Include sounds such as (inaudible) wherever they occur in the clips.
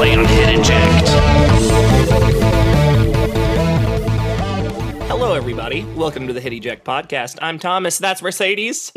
play on Hit Eject. Hello, everybody. Welcome to the Hit Eject podcast. I'm Thomas. That's Mercedes.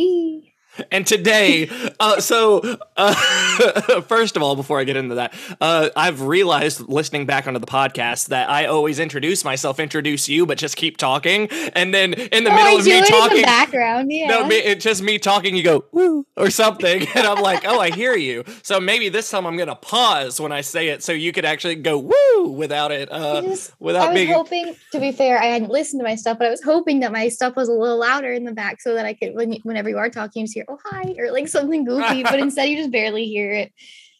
And today, uh, so uh, (laughs) first of all, before I get into that, uh, I've realized listening back onto the podcast that I always introduce myself, introduce you, but just keep talking, and then in the Oh, middle I of me talking, background. Yeah. no, me, it's just me talking. You go woo or something, (laughs) and I'm like, oh, I hear you. So maybe this time I'm gonna pause when I say it, so you could actually go woo without it, uh, just- without I was being. hoping, to be fair, I hadn't listened to my stuff, but I was hoping that my stuff was a little louder in the back so that I could, when whenever you are talking, you just hear, oh, hi, or like something goofy, but (laughs) instead you just barely hear it.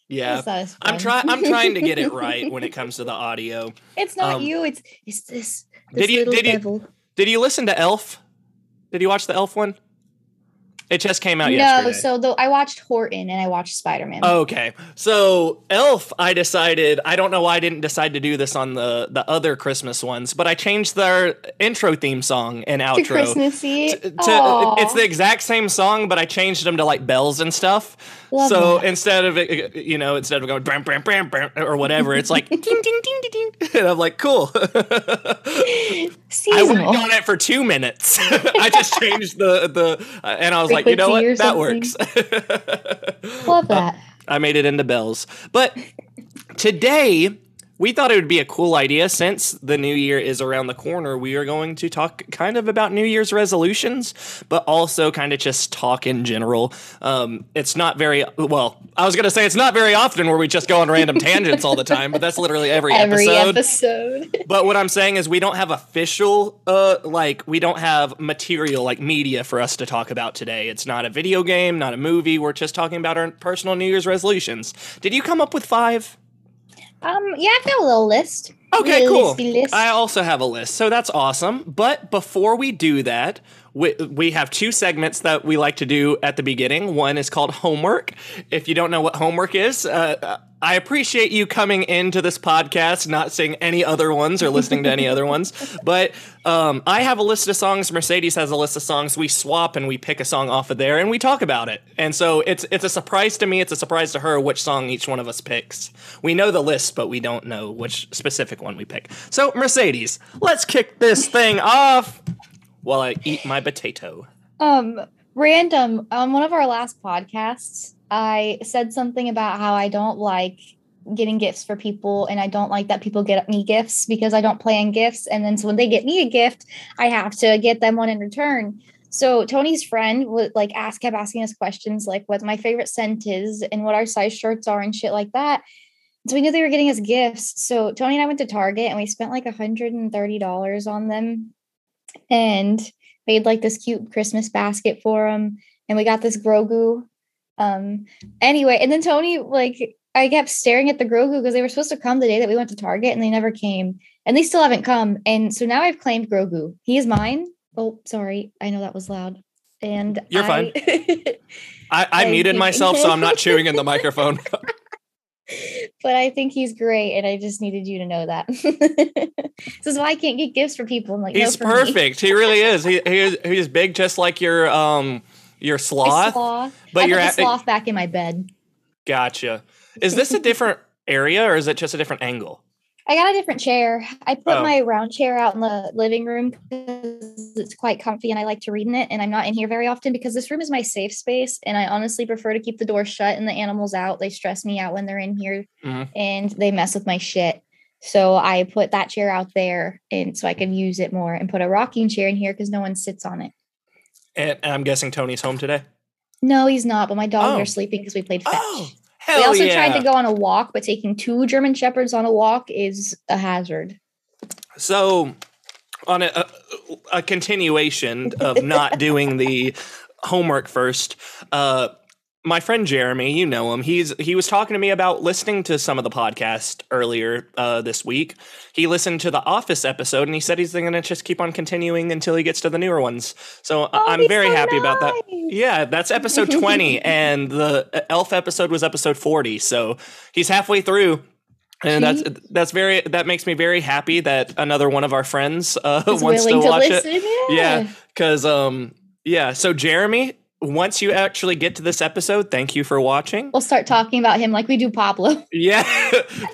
yeah, Just thought it was I'm trying. I'm trying to get it (laughs) right when it comes to the audio. it's not um, you, it's, it's this, Did you- did you- devil. Did you listen to Elf? Did you watch the Elf one? It just came out No, yesterday. No, so though I watched Horton and I watched Spider Man. Okay. So Elf, I decided I don't know why I didn't decide to do this on the the other Christmas ones, but I changed their intro theme song and to outro. Christmassy. To, to- it's the exact same song, but I changed them to like bells and stuff. love so that. instead of it, you know, instead of going bram bram bram bram or whatever, it's like (laughs) ding ding ding ding ding, and I'm like, cool. (laughs) I worked seasonal. on it for two minutes. (laughs) I just changed the the, uh, and I was like, you know what, that works. (laughs) Love that. I made it into bells. But today, we thought it would be a cool idea since the new year is around the corner. We are going to talk kind of about New Year's resolutions, but also kind of just talk in general. Um, it's not very well. I was going to say it's not very often where we just go on random (laughs) tangents all the time, but that's literally every, Every episode. episode. (laughs) But what I'm saying is we don't have official uh like we don't have material like media for us to talk about today. It's not a video game, not a movie. We're just talking about our personal New Year's resolutions. Did you come up with 5? Um, yeah, I've got a little list. Okay, Little cool. list. I also have a list, so that's awesome. But before we do that, we, we have two segments that we like to do at the beginning. One is called homework. If you don't know what homework is, uh, I appreciate you coming into this podcast, not seeing any other ones or listening to any other ones. (laughs) But um, I have a list of songs. Mercedes has a list of songs. We swap and we pick a song off of there and we talk about it. And so it's it's a surprise to me. It's a surprise to her which song each one of us picks. We know the list, but we don't know which specific one we pick. So Mercedes, let's kick this thing off while I eat my potato. Um, random on one of our last podcasts, I said something about how I don't like getting gifts for people and I don't like that people get me gifts because I don't plan gifts. And then so when they get me a gift, I have to get them one in return. So Tony's friend would like ask kept asking us questions like what my favorite scent is and what our size shirts are and shit like that. So we knew they were getting us gifts. So Tony and I went to Target and we spent like $130 on them and made like this cute Christmas basket for him. And we got this Grogu. Um, anyway, and then Tony, like, I kept staring at the Grogu because they were supposed to come the day that we went to Target and they never came. And they still haven't come. And so now I've claimed Grogu. He is mine. Oh, sorry. I know that was loud. And You're (laughs) I- I, I muted myself, so I'm not chewing in the microphone. (laughs) but I think he's great, and I just needed you to know that. (laughs) this is why I can't get gifts for people. I'm like, no, He's me. perfect. He really is. He, he is he's big, just like your um your sloth. sloth. But I you're at- sloth back in my bed. Gotcha. Is this a different area or is it just a different angle? I got a different chair. I put Oh. my round chair out in the living room because it's quite comfy and I like to read in it. And I'm not in here very often because this room is my safe space. And I honestly prefer to keep the door shut and the animals out. They stress me out when they're in here Mhm. and they mess with my shit. So I put that chair out there and so I can use it more and put a rocking chair in here because no one sits on it. And, and I'm guessing Tony's home today. No, he's not, but my dogs Oh. are sleeping because we played fetch. Oh, hell we also yeah. tried to go on a walk, but taking two German shepherds on a walk is a hazard. So, on a, a, a continuation of not doing the homework first, uh, my friend Jeremy, you know him. He's he was talking to me about listening to some of the podcast earlier uh, this week. He listened to the Office episode, and he said he's going to just keep on continuing until he gets to the newer ones. So Oh, I'm very so happy about that. Yeah, that's episode 20, (laughs) and the uh, Elf episode was episode 40. So he's halfway through. And that's that's very that makes me very happy that another one of our friends uh, wants to watch it. Yeah, because um yeah. So Jeremy, once you actually get to this episode, thank you for watching. We'll start talking about him like we do Pablo. (laughs) Yeah,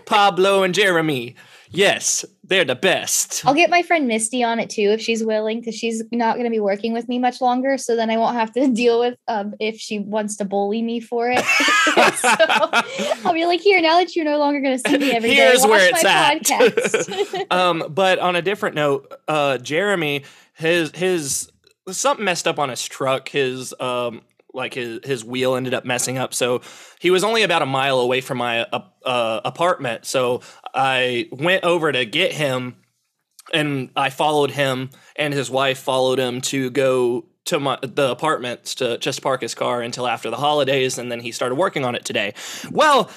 Pablo and Jeremy. Yes, they're the best. I'll get my friend Misty on it too if she's willing, because she's not going to be working with me much longer. So then I won't have to (laughs) deal with um, if she wants to bully me for it. (laughs) so I'll be like, here, now that you're no longer going to see me every day, Here's watch where it's my at. podcast. um, but on a different note, uh, Jeremy, his his something messed up on his truck. His um, like his his wheel ended up messing up, so he was only about a mile away from my uh, uh, apartment. So I went over to get him, and I followed him, and his wife followed him to go to my the apartments to just park his car until after the holidays, and then he started working on it today. Well,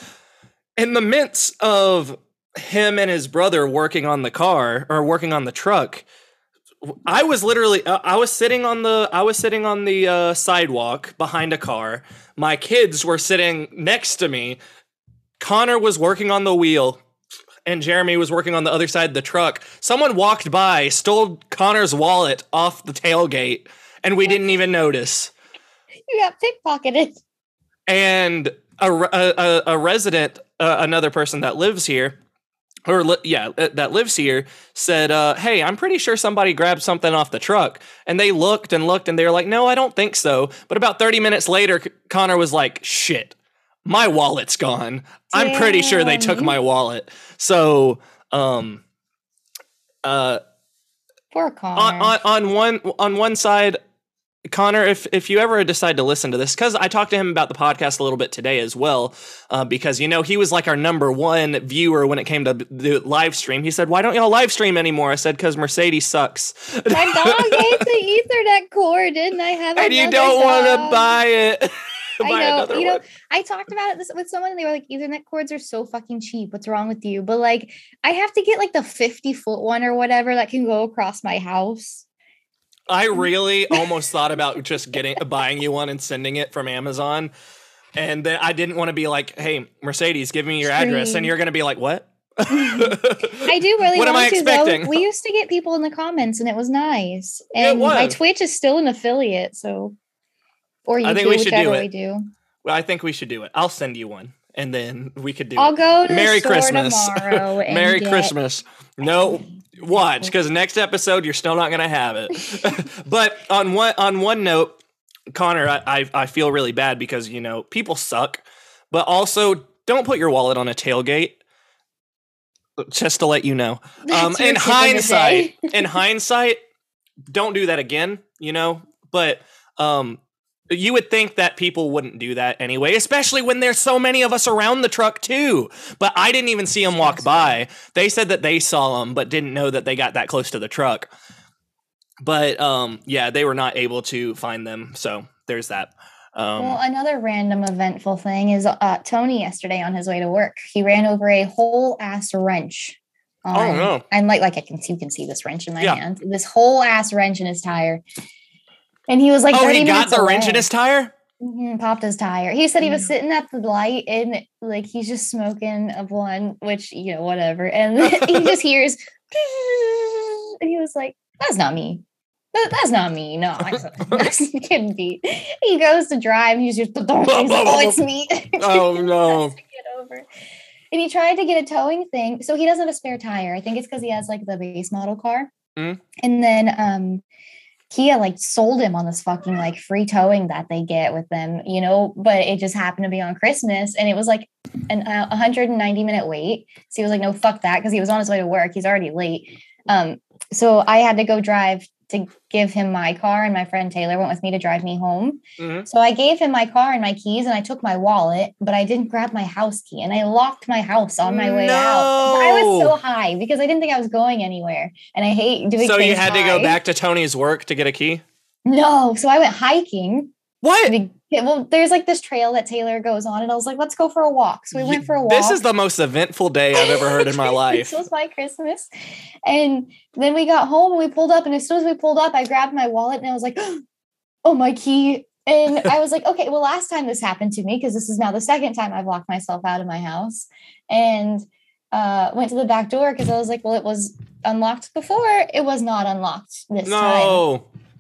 in the midst of him and his brother working on the car or working on the truck i was literally uh, i was sitting on the i was sitting on the uh, sidewalk behind a car. My kids were sitting next to me. Connor was working on the wheel and jeremy was working on the other side of the truck. Someone walked by stole connor's wallet off the tailgate and we didn't even notice. You got pickpocketed. and a, a, a, a resident, uh, another person that lives here, or li- yeah, uh, that lives here, said, uh, "Hey, I'm pretty sure somebody grabbed something off the truck." And they looked and looked, and they were like, "No, I don't think so." But about 30 minutes later, C- Connor was like, "Shit, my wallet's gone. I'm pretty sure they took my wallet." So, um, uh, Poor Connor. on, on on one on one side connor if if you ever decide to listen to this because i talked to him about the podcast a little bit today as well uh, because you know he was like our number one viewer when it came to the live stream he said why don't y'all live stream anymore i said because mercedes sucks My dog (laughs) ate the Ethernet cord, didn't I? Have and you don't want to buy it (laughs) I know. You know. I talked about it with someone, and they were like, "Ethernet cords are so fucking cheap. What's wrong with you?" But like, I have to get like the fifty foot one or whatever that can go across my house. I really almost thought about just getting buying you one and sending it from Amazon. And then I didn't want to be like, "Hey, Mercedes, give me your address," and you're going to be like, "What?" (laughs) I do (laughs) really What am I to expecting? though. We used to get people in the comments, and it was nice. (laughs) It And my was. Twitch is still an affiliate, so or YouTube, I think we should do it. we do. Well, I think we should do it. I'll send you one, and then we could do I'll it. go to Merry Christmas. tomorrow. And Merry Christmas. No, watch because next episode you're still not gonna have it. (laughs) but on one on one note, Connor, I, I I feel really bad because you know people suck, but also don't put your wallet on a tailgate. Just to let you know, (laughs) um, in tip of the hindsight, in hindsight, don't do that again. You know, but um, you would think that people wouldn't do that anyway, especially when there's so many of us around the truck too. But I didn't even see them walk by. They said that they saw them, but didn't know that they got that close to the truck. But um, yeah, they were not able to find them. So there's that. Um, well, another random eventful thing is uh, Tony yesterday on his way to work. He ran over a whole ass wrench. Oh, no. And like, like I can see, you can see this wrench in my Yeah. hand. This whole ass wrench in his tire. And he was like, oh, 30 he got the wrench in his tire. Mhm, popped his tire. He said he was Mm. sitting at the light and like he's just smoking a blunt, which you know, whatever. And (laughs) he just hears, and he was like, "That's not me. That, that's not me. No, that's, (laughs) that (laughs) couldn't be." He goes to drive. And he's just, he's like, "Oh, it's me." Oh, no. Get over. And he tried to get a towing thing, so he doesn't have a spare tire. I think it's because he has like the base model car. Mm. And then um Kia like sold him on this fucking like free towing that they get with them, you know, but it just happened to be on Christmas and it was like an uh, 190 minute wait. So he was like, no, fuck that. Cause he was on his way to work. He's already late. Um, so I had to go drive to give him my car and my friend Taylor went with me to drive me home. Mhm. So I gave him my car and my keys and I took my wallet, but I didn't grab my house key and I locked my house on my way out. I was so high because I didn't think I was going anywhere. And I hate doing So you had to go back to Tony's work to get a key. No, so I went hiking. What? to get- Well, there's like this trail that Taylor goes on, and I was like, let's go for a walk. So we went for a walk. This is the most eventful day I've ever heard in my (laughs) life. this was my Christmas. And then we got home and we pulled up, and as soon as we pulled up, I grabbed my wallet and I was like, (gasps) oh, my key. And I was like, okay, well, last time this happened to me, because this is now the second time I've locked myself out of my house. And uh, went to the back door because I was like, well, it was unlocked before. It was not unlocked this time.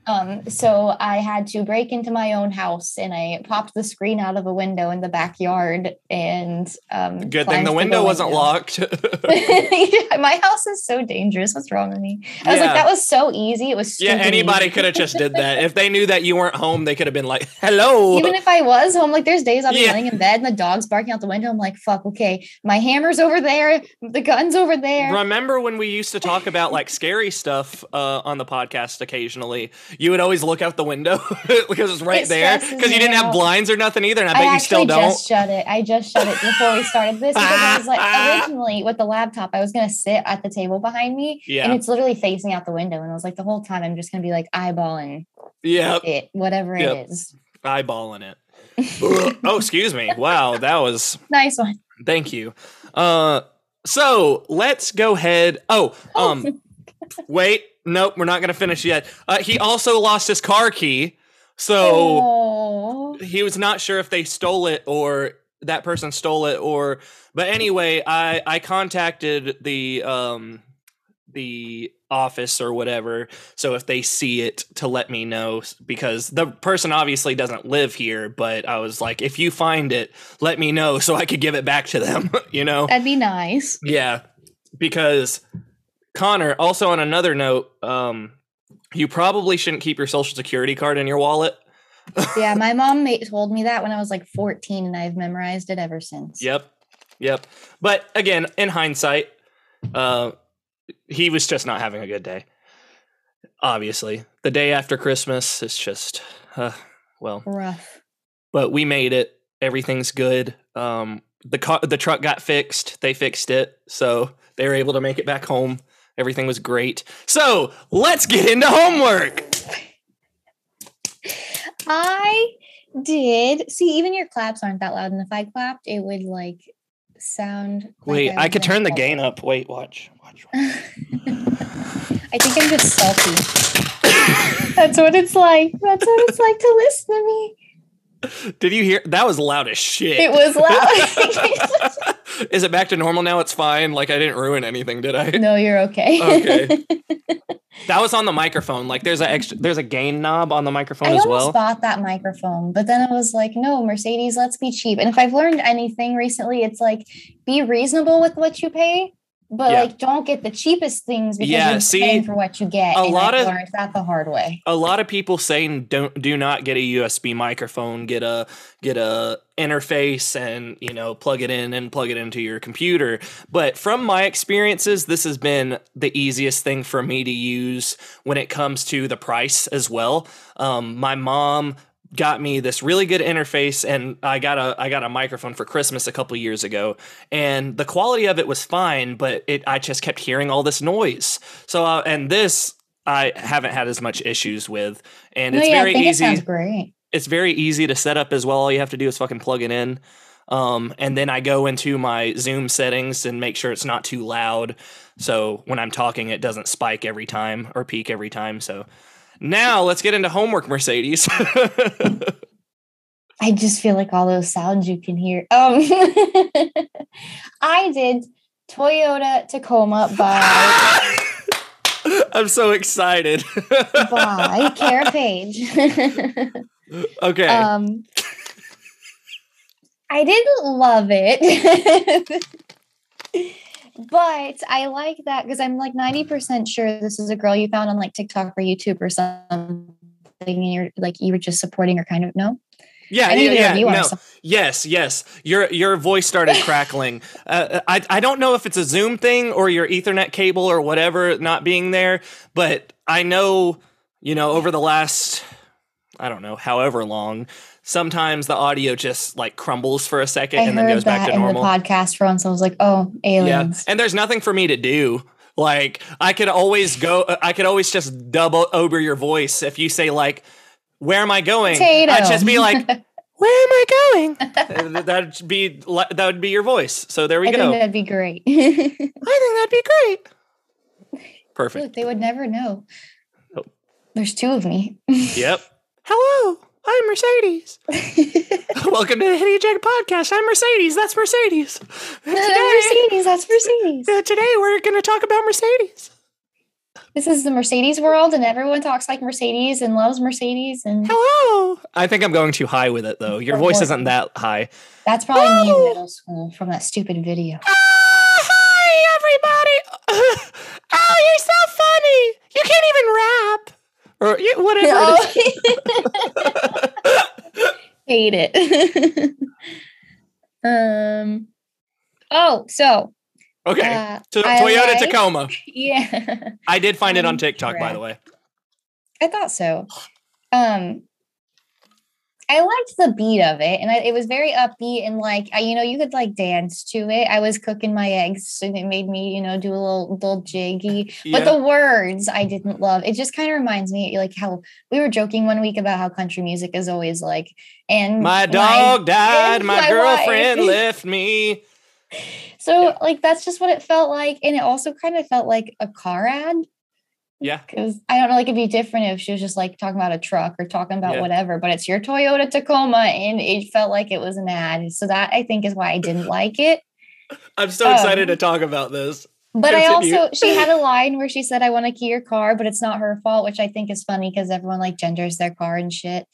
Um, so I had to break into my own house and I popped the screen out of a window in the backyard and um Good thing the window wasn't locked. (laughs) (laughs) Yeah, my house is so dangerous. What's wrong with me? I was Yeah. like, that was so easy. It was yeah, anybody could have just did that. If they knew that you weren't home, they could have been like, "Hello." Even if I was home, like there's days I'll be Yeah. laying in bed and the dog's barking out the window. I'm like, fuck, okay, my hammer's over there, the gun's over there. Remember when we used to talk about like scary stuff uh, on the podcast occasionally? You would always look out the window (laughs) because it's right It there because you didn't have blinds or nothing either, and I bet you still don't. just shut it. I just shut it before we started this because I was like, (laughs) originally with the laptop, I was gonna sit at the table behind me, Yeah. and it's literally facing out the window, and I was like, the whole time I'm just gonna be like eyeballing Yep, it, whatever Yep. it is. eyeballing it. (laughs) Oh, excuse me. Wow, that was. Nice one. Thank you. Uh, so let's go ahead. Oh, um, wait. Nope, we're not gonna finish yet. Uh, he also lost his car key, so. Oh. he was not sure if they stole it or that person stole it or but anyway i i contacted the um the office or whatever so if they see it to let me know because the person obviously doesn't live here but i was like if you find it let me know so i could give it back to them (laughs) you know That'd be nice. yeah, because Connor. Also, on another note, um, you probably shouldn't keep your social security card in your wallet. (laughs) Yeah, my mom ma- told me that when I was like 14, and I've memorized it ever since. Yep, yep. But again, in hindsight, uh, he was just not having a good day. Obviously, the day after Christmas, is just, uh, well, Rough. but we made it. Everything's good. Um, the car, the truck got fixed. They fixed it, so they were able to make it back home. Everything was great. So let's get into homework. I did see. Even your claps aren't that loud, and if I clapped, it would like sound. like Wait, I could turn the gain up. Wait, watch, watch. watch. (laughs) I think I'm just salty. (laughs) That's what it's like. That's what it's like to listen to me. Did you hear? That was loud as shit. It was loud. (laughs) Is it back to normal now? It's fine. Like I didn't ruin anything, did I? no, you're okay. Okay. (laughs) That was on the microphone. Like there's a extra, there's a gain knob on the microphone I as well. bought that microphone, but then I was like, no, Mercedes, let's be cheap. And if I've learned anything recently, it's like be reasonable with what you pay, but Yeah. like don't get the cheapest things because Yeah, you're see, paying for what you get. a and lot of- learned that the hard way. a lot of people saying don't do not get a USB microphone, get a get a interface and you know plug it in and plug it into your computer. But from my experiences, this has been the easiest thing for me to use when it comes to the price as well. Um, my mom got me this really good interface and I got a I got a microphone for Christmas a couple years ago and the quality of it was fine but it I just kept hearing all this noise. So uh, and this I haven't had as much issues with and it's yeah, I very it easy sounds great. it's very easy to set up as well. All you have to do is fucking plug it in. Um, and then I go into my Zoom settings and make sure it's not too loud. So when I'm talking, it doesn't spike every time or peak every time. So now let's get into homework, Mercedes. (laughs) I just feel like all those sounds you can hear. Um, (laughs) I did Toyota Tacoma by (laughs) I'm so excited. by Kara Page. okay. um, I didn't love it, but I like that because I'm like 90% sure this is a girl you found on like TikTok or YouTube or something. And you're like, you were just supporting her, kind of. No, yeah, I yeah, yeah. No. Yes, yes. Your your voice started crackling. (laughs) Uh, I I don't know if it's a Zoom thing or your Ethernet cable or whatever not being there, but I know you know over the last I don't know however long, sometimes the audio just like crumbles for a second I and then goes back to in the normal. podcast for once. I was like, oh, Yeah, aliens. and there's nothing for me to do. Like I could always go. I could always just double over your voice if you say like, "Where am I going?" Potato. I'd just be like, (laughs) "Where am I going?" That'd be that would be your voice. So there we I go. think that'd be great. (laughs) I think that'd be great. Perfect. Look, they would never know. Nope. There's two of me. (laughs) Yep. Hello, I'm Mercedes. (laughs) Welcome to the Hit Eject Podcast. I'm Mercedes. That's Mercedes. Today, (laughs) Mercedes, that's Mercedes. uh, today we're going to talk about Mercedes. this is the Mercedes world, and everyone talks like Mercedes and loves Mercedes, and Hello. I think I'm going too high with it though. Your voice isn't that high. that's probably me in Oh. middle school from that stupid video. Ah, hi everybody. (laughs) oh, you're so funny. You can't even rap. Or you- whatever. it is. (laughs) Hate it. (laughs) um. Oh, so okay. uh, To- Toyota like- Tacoma. (laughs) yeah. I did find it on TikTok, by the way. I thought so. Um, I liked the beat of it, and I, it was very upbeat and like I, you know, you could like dance to it. I was cooking my eggs, and it made me, you know, do a little little jiggy. But the words I didn't love. It just kind of reminds me like how we were joking one week about how country music is always like, and my dog died. My, my girlfriend wife. left me. (laughs) So Yeah. like that's just what it felt like, and it also kind of felt like a car ad. Yeah. Because I don't know, like it'd be different if she was just like talking about a truck or talking about Yeah. whatever, but it's your Toyota Tacoma and it felt like it was an ad. So that I think is why I didn't like it. I'm so excited Um, to talk about this. But I also she had a line where she said, I want to key your car, but it's not her fault, which I think is funny because everyone like genders their car and shit.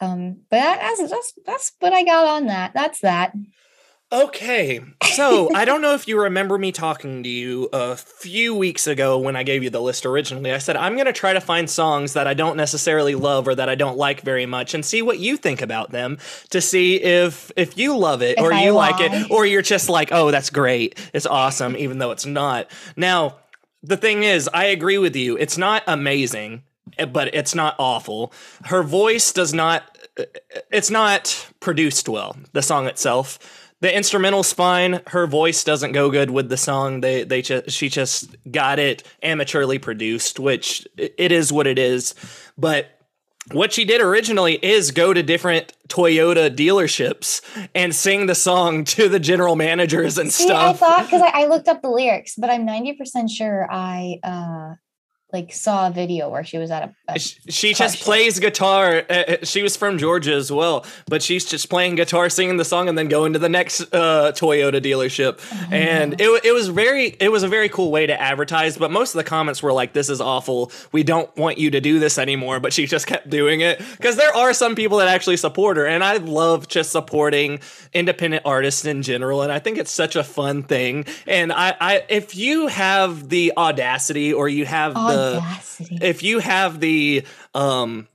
Um, but that, that's that's that's what I got on that. That's that. Okay, so (laughs) I don't know if you remember me talking to you a few weeks ago when I gave you the list originally. I said I'm going to try to find songs that I don't necessarily love or that I don't like very much and see what you think about them to see if if you love it If or I you like it or you're just like, "Oh, that's great. It's awesome," even though it's not. Now, the thing is, I agree with you. It's not amazing, eh, but it's not awful. Her voice does not it's not produced well, the song itself. The instrumental's fine. Her voice doesn't go good with the song. They they she just got it amateurly produced, which it is what it is. But what she did originally is go to different Toyota dealerships and sing the song (laughs) to the general managers and See, I thought because I, I looked up the lyrics, but I'm 90% sure I uh like saw a video where she was at a, a Sh- she just show. plays guitar. Uh, uh, she was from Georgia as well, but she's just playing guitar, singing the song, and then going to the next uh, Toyota dealership. Oh, and it, it was very it was a very cool way to advertise. But most of the comments were like, "This is awful. We don't want you to do this anymore." But she just kept doing it because there are some people that actually support her, and I love just supporting independent artists in general. And I think it's such a fun thing. And I, I if you have the audacity or you have the audacity. if you have the um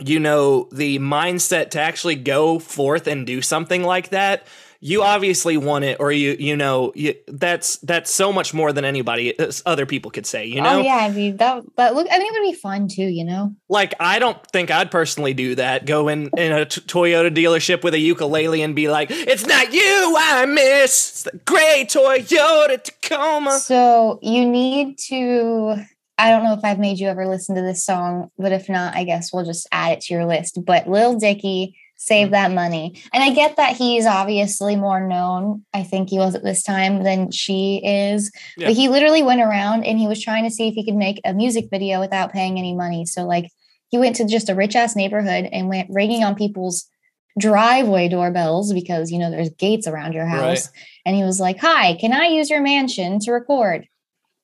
you know the mindset to actually go forth and do something like that you obviously want it or you you know you, that's that's so much more than anybody uh, other people could say you know oh yeah, I mean that that look I mean it would be fun too, you know. like i don't think i'd personally do that go in in a t- toyota dealership with a ukulele and be like it's not you i miss it's the gray toyota tacoma So you need to I don't know if I've made you ever listen to this song, but if not, I guess we'll just add it to your list. But Lil Dicky, save Mm. that money. And I get that he's obviously more known, I think he was at this time than she is. Yeah. But he literally went around and he was trying to see if he could make a music video without paying any money. So like he went to just a rich ass neighborhood and went ringing on people's driveway doorbells because you know there's gates around your house and he was like hi can i use your mansion to record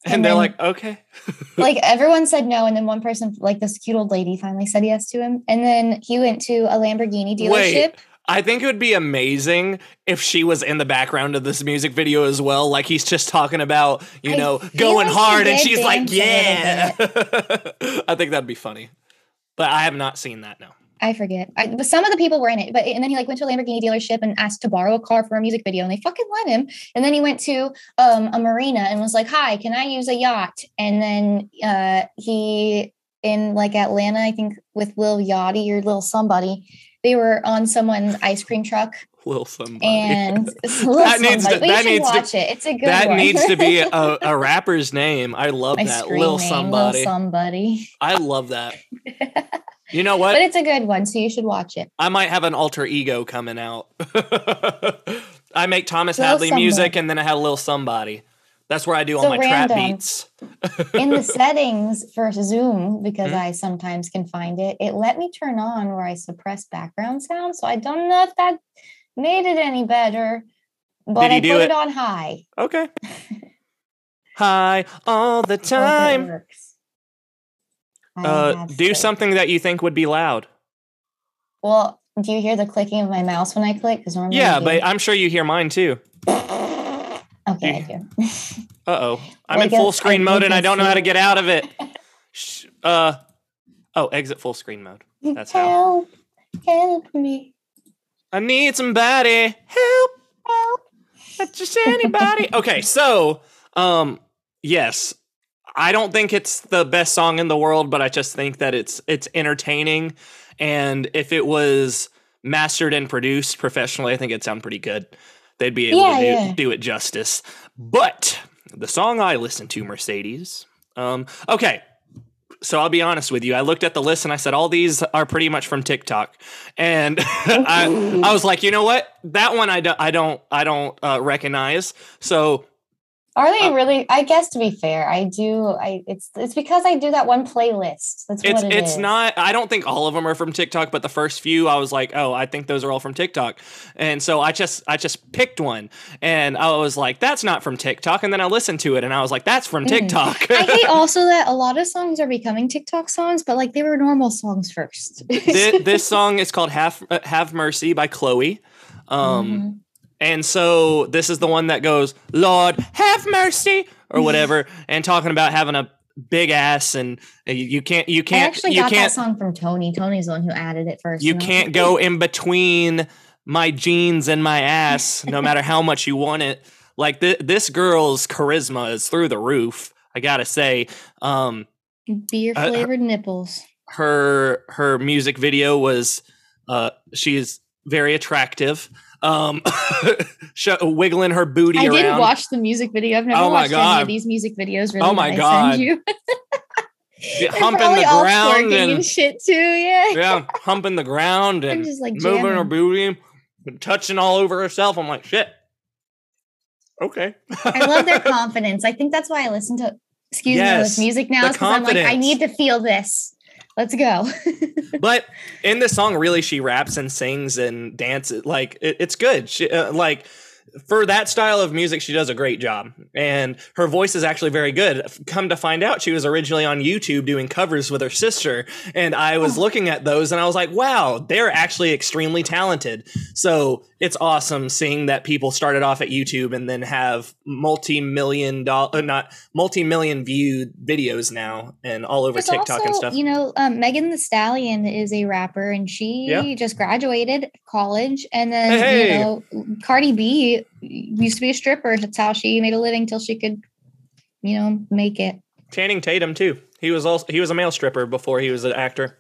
and, and they're then- like okay (laughs) like everyone said no and then one person like this cute old lady finally said yes to him and then he went to a lamborghini dealership Wait, I think it would be amazing if she was in the background of this music video as well. Like he's just talking about, you I know, going like hard, and she's like, "Yeah." (laughs) I think that'd be funny, but I have not seen that. No. I forget I, but some of the people were in it but and then he like went to a lamborghini dealership and asked to borrow a car for a music video and they fucking let him and then he went to um, a marina and was like hi can i use a yacht and then uh, he in like atlanta i think with lil yachty or lil somebody they were on someone's ice cream truck Lil somebody. and (laughs) (laughs) That needs to- that needs to- it. It's a good that one. needs to be a, a (laughs) rapper's name. I love my that. Lil name, somebody. Lil somebody. I love that. You know what? But it's a good one, so you should watch it. I might have an alter ego coming out. (laughs) I make Thomas Lil Hadley music, and then I have a little Somebody. That's where I do all So my trap beats. (laughs) In the settings for Zoom, because Mhm. I sometimes can find it, it let me turn on where I suppress background sound. So I don't know if that made it any better. But I put it? it on high. Okay. (laughs) High all the I hope it time. Works. I Uh, do faith. something that you think would be loud. Well, do you hear the clicking of my mouse when I click? 'Cause normally Yeah, I do. but I'm sure you hear mine too. okay, I do. (laughs) Uh oh. I'm Like in full screen mode and I don't know how to get out of it. (laughs) Sh- uh oh, exit full screen mode. That's how. help, help me, I need somebody help. help. Not just anybody. (laughs) okay, so um yes. I don't think it's the best song in the world, but I just think that it's it's entertaining and if it was mastered and produced professionally, I think it'd sound pretty good. They'd be able Yeah, to do, yeah. do it justice. But the song I listen to, Mercedes. Um okay. So I'll be honest with you. I looked at the list and I said all these are pretty much from TikTok, and (laughs) I, I was like, you know what? That one I don't, I don't, I don't uh, recognize. So Are they Uh, really? I guess to be fair, I do. I it's it's because I do that one playlist. That's it's what it it's is. not. I don't think all of them are from TikTok, but the first few, I was like, oh, I think those are all from TikTok, and so I just I just picked one, and I was like, that's not from TikTok, and then I listened to it, and I was like, that's from Mhm. TikTok. I hate (laughs) also that a lot of songs are becoming TikTok songs, but like they were normal songs first. this, this (laughs) song is called "Have uh, Have Mercy" by Chloe. Um, Mhm. And so this is the one that goes, Lord, have mercy, or whatever, (laughs) and talking about having a big ass and you, you can't, you can't, I actually you got that can't, song from Tony. Tony's the one who added it first. you and I was can't like, go in between my jeans and my ass, (laughs) no matter how much you want it. Like th- this girl's charisma is through the roof. I gotta say, um, beer uh, flavored nipples. her her music video was uh she is very attractive um (laughs) wiggling her booty I around didn't watch the music video. I've never Oh watched any of these music videos. Really, Oh my I God. send you. (laughs) Humping the ground and, and shit too. Yeah, yeah humping the ground I'm and just like moving her booty and touching all over herself i'm like shit okay I love their (laughs) confidence. I think that's why I listen to excuse me Yes, with music now. Because I'm like, I need to feel this. Let's go. (laughs) but in this song really she raps and sings and dances like it, it's good she, uh, like for that style of music she does a great job and her voice is actually very good come to find out she was originally on youtube doing covers with her sister and i was Oh. looking at those and i was like wow they're actually extremely talented so it's awesome seeing that people started off at youtube and then have multi-million dollar not multi-million viewed videos now and all over There's tiktok also, and stuff You know, um, Megan Thee Stallion is a rapper, and she Yeah. just graduated college, and then Hey. you know, Cardi B used to be a stripper. That's how she made a living till she could, you know, make it. Channing Tatum too. He was also he was a male stripper before he was an actor.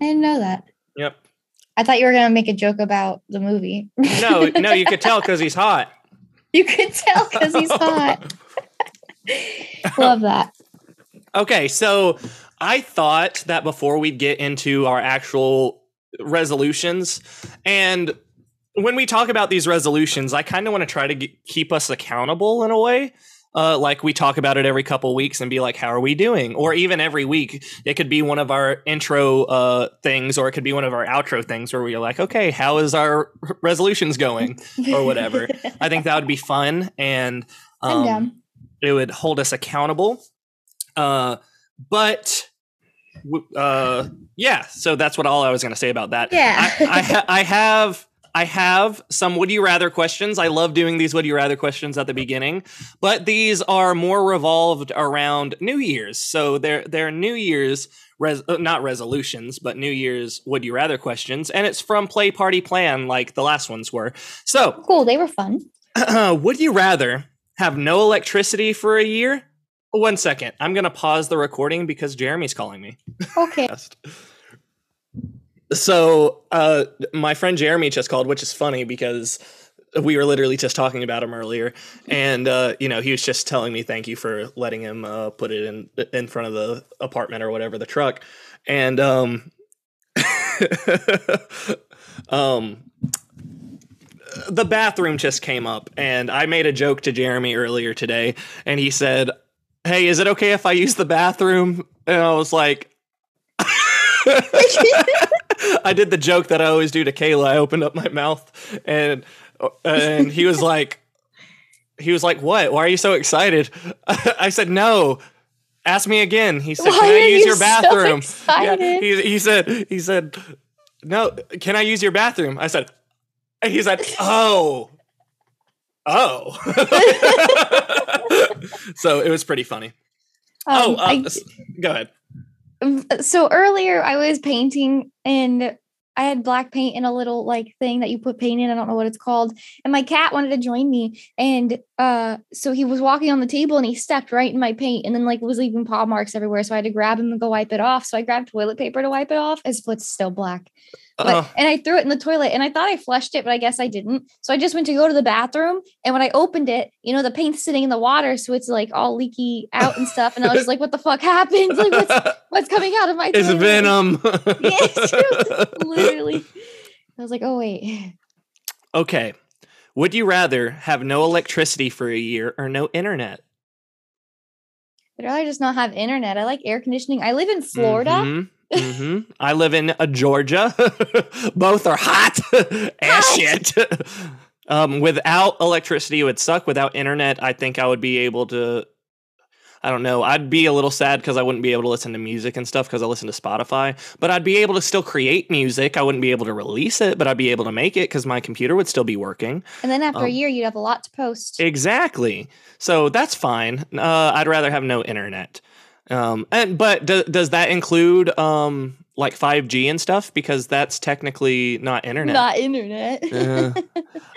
I didn't know that. Yep. I thought you were gonna make a joke about the movie. No, no, you could tell because he's hot. (laughs) you could tell because he's hot. (laughs) Love that. Okay, so I thought that before we'd get into our actual resolutions, and when we talk about these resolutions, I kind of want to try to get, keep us accountable in a way. Uh, like we talk about it every couple weeks and be like, how are we doing? Or even every week, it could be one of our intro uh, things, or it could be one of our outro things where we're like, okay, how is our resolutions going? Or whatever. (laughs) I think that would be fun and um, it would hold us accountable. Uh, but uh, yeah, so that's what all I was going to say about that. Yeah. I, I, ha- I have I have some would you rather questions. I love doing these would you rather questions at the beginning, but these are more revolved around New Year's. So they're they're New Year's res- uh, not resolutions, but New Year's would you rather questions, and it's from Play Party Plan, like the last ones were. So Cool. They were fun. (clears throat) would you rather have no electricity for a year? One second. I'm going to pause the recording because Jeremy's calling me. Okay. So, uh, my friend Jeremy just called, which is funny because we were literally just talking about him earlier, and uh, you know he was just telling me thank you for letting him uh, put it in in front of the apartment or whatever the truck, and um, (laughs) um, the bathroom just came up, and I made a joke to Jeremy earlier today, and he said, "Hey, is it okay if I use the bathroom?" And I was like. (laughs) (laughs) I did the joke that I always do to Kayla. I opened up my mouth and and he was like he was like, "What? Why are you so excited?" (laughs) I said, "No. Ask me again. He said, Why "Can I use you your so bathroom?" excited? he, he said, "He said, no. Can I use your bathroom?" I said, and he said, "Oh, oh." (laughs) so it was pretty funny. oh, Um, uh, I- go ahead. So earlier I was painting and I had black paint in a little like thing that you put paint in. I don't know what it's called. And my cat wanted to join me. And uh so he was walking on the table and he stepped right in my paint and then like was leaving paw marks everywhere. So I had to grab him and go wipe it off. So I grabbed toilet paper to wipe it off. His foot's still black. But, Uh, and I threw it in the toilet and I thought I flushed it, but I guess I didn't. So I just went to go to the bathroom. And when I opened it, you know, the paint's sitting in the water. So it's like all leaky out and stuff. And I was just like, what the fuck happened? Like, what's, (laughs) what's coming out of my it's toilet? venom. (laughs) Yes, (laughs) Literally. I was like, oh, wait. okay. Would you rather have no electricity for a year or no internet? I'd rather just not have internet. I like air conditioning. I live in Florida. Mhm, mhm. I live in uh, Georgia. (laughs) Both are hot (laughs) as shit. (laughs) um, without electricity, it would suck. Without internet, I think I would be able to. I don't know. I'd be a little sad because I wouldn't be able to listen to music and stuff because I listen to Spotify. But I'd be able to still create music. I wouldn't be able to release it, but I'd be able to make it because my computer would still be working. And then after a Um, year, you'd have a lot to post. Exactly. So that's fine. Uh, I'd rather have no internet. Um, and but do, does that include um like 5G and stuff? Because that's technically not internet. Not internet. Uh,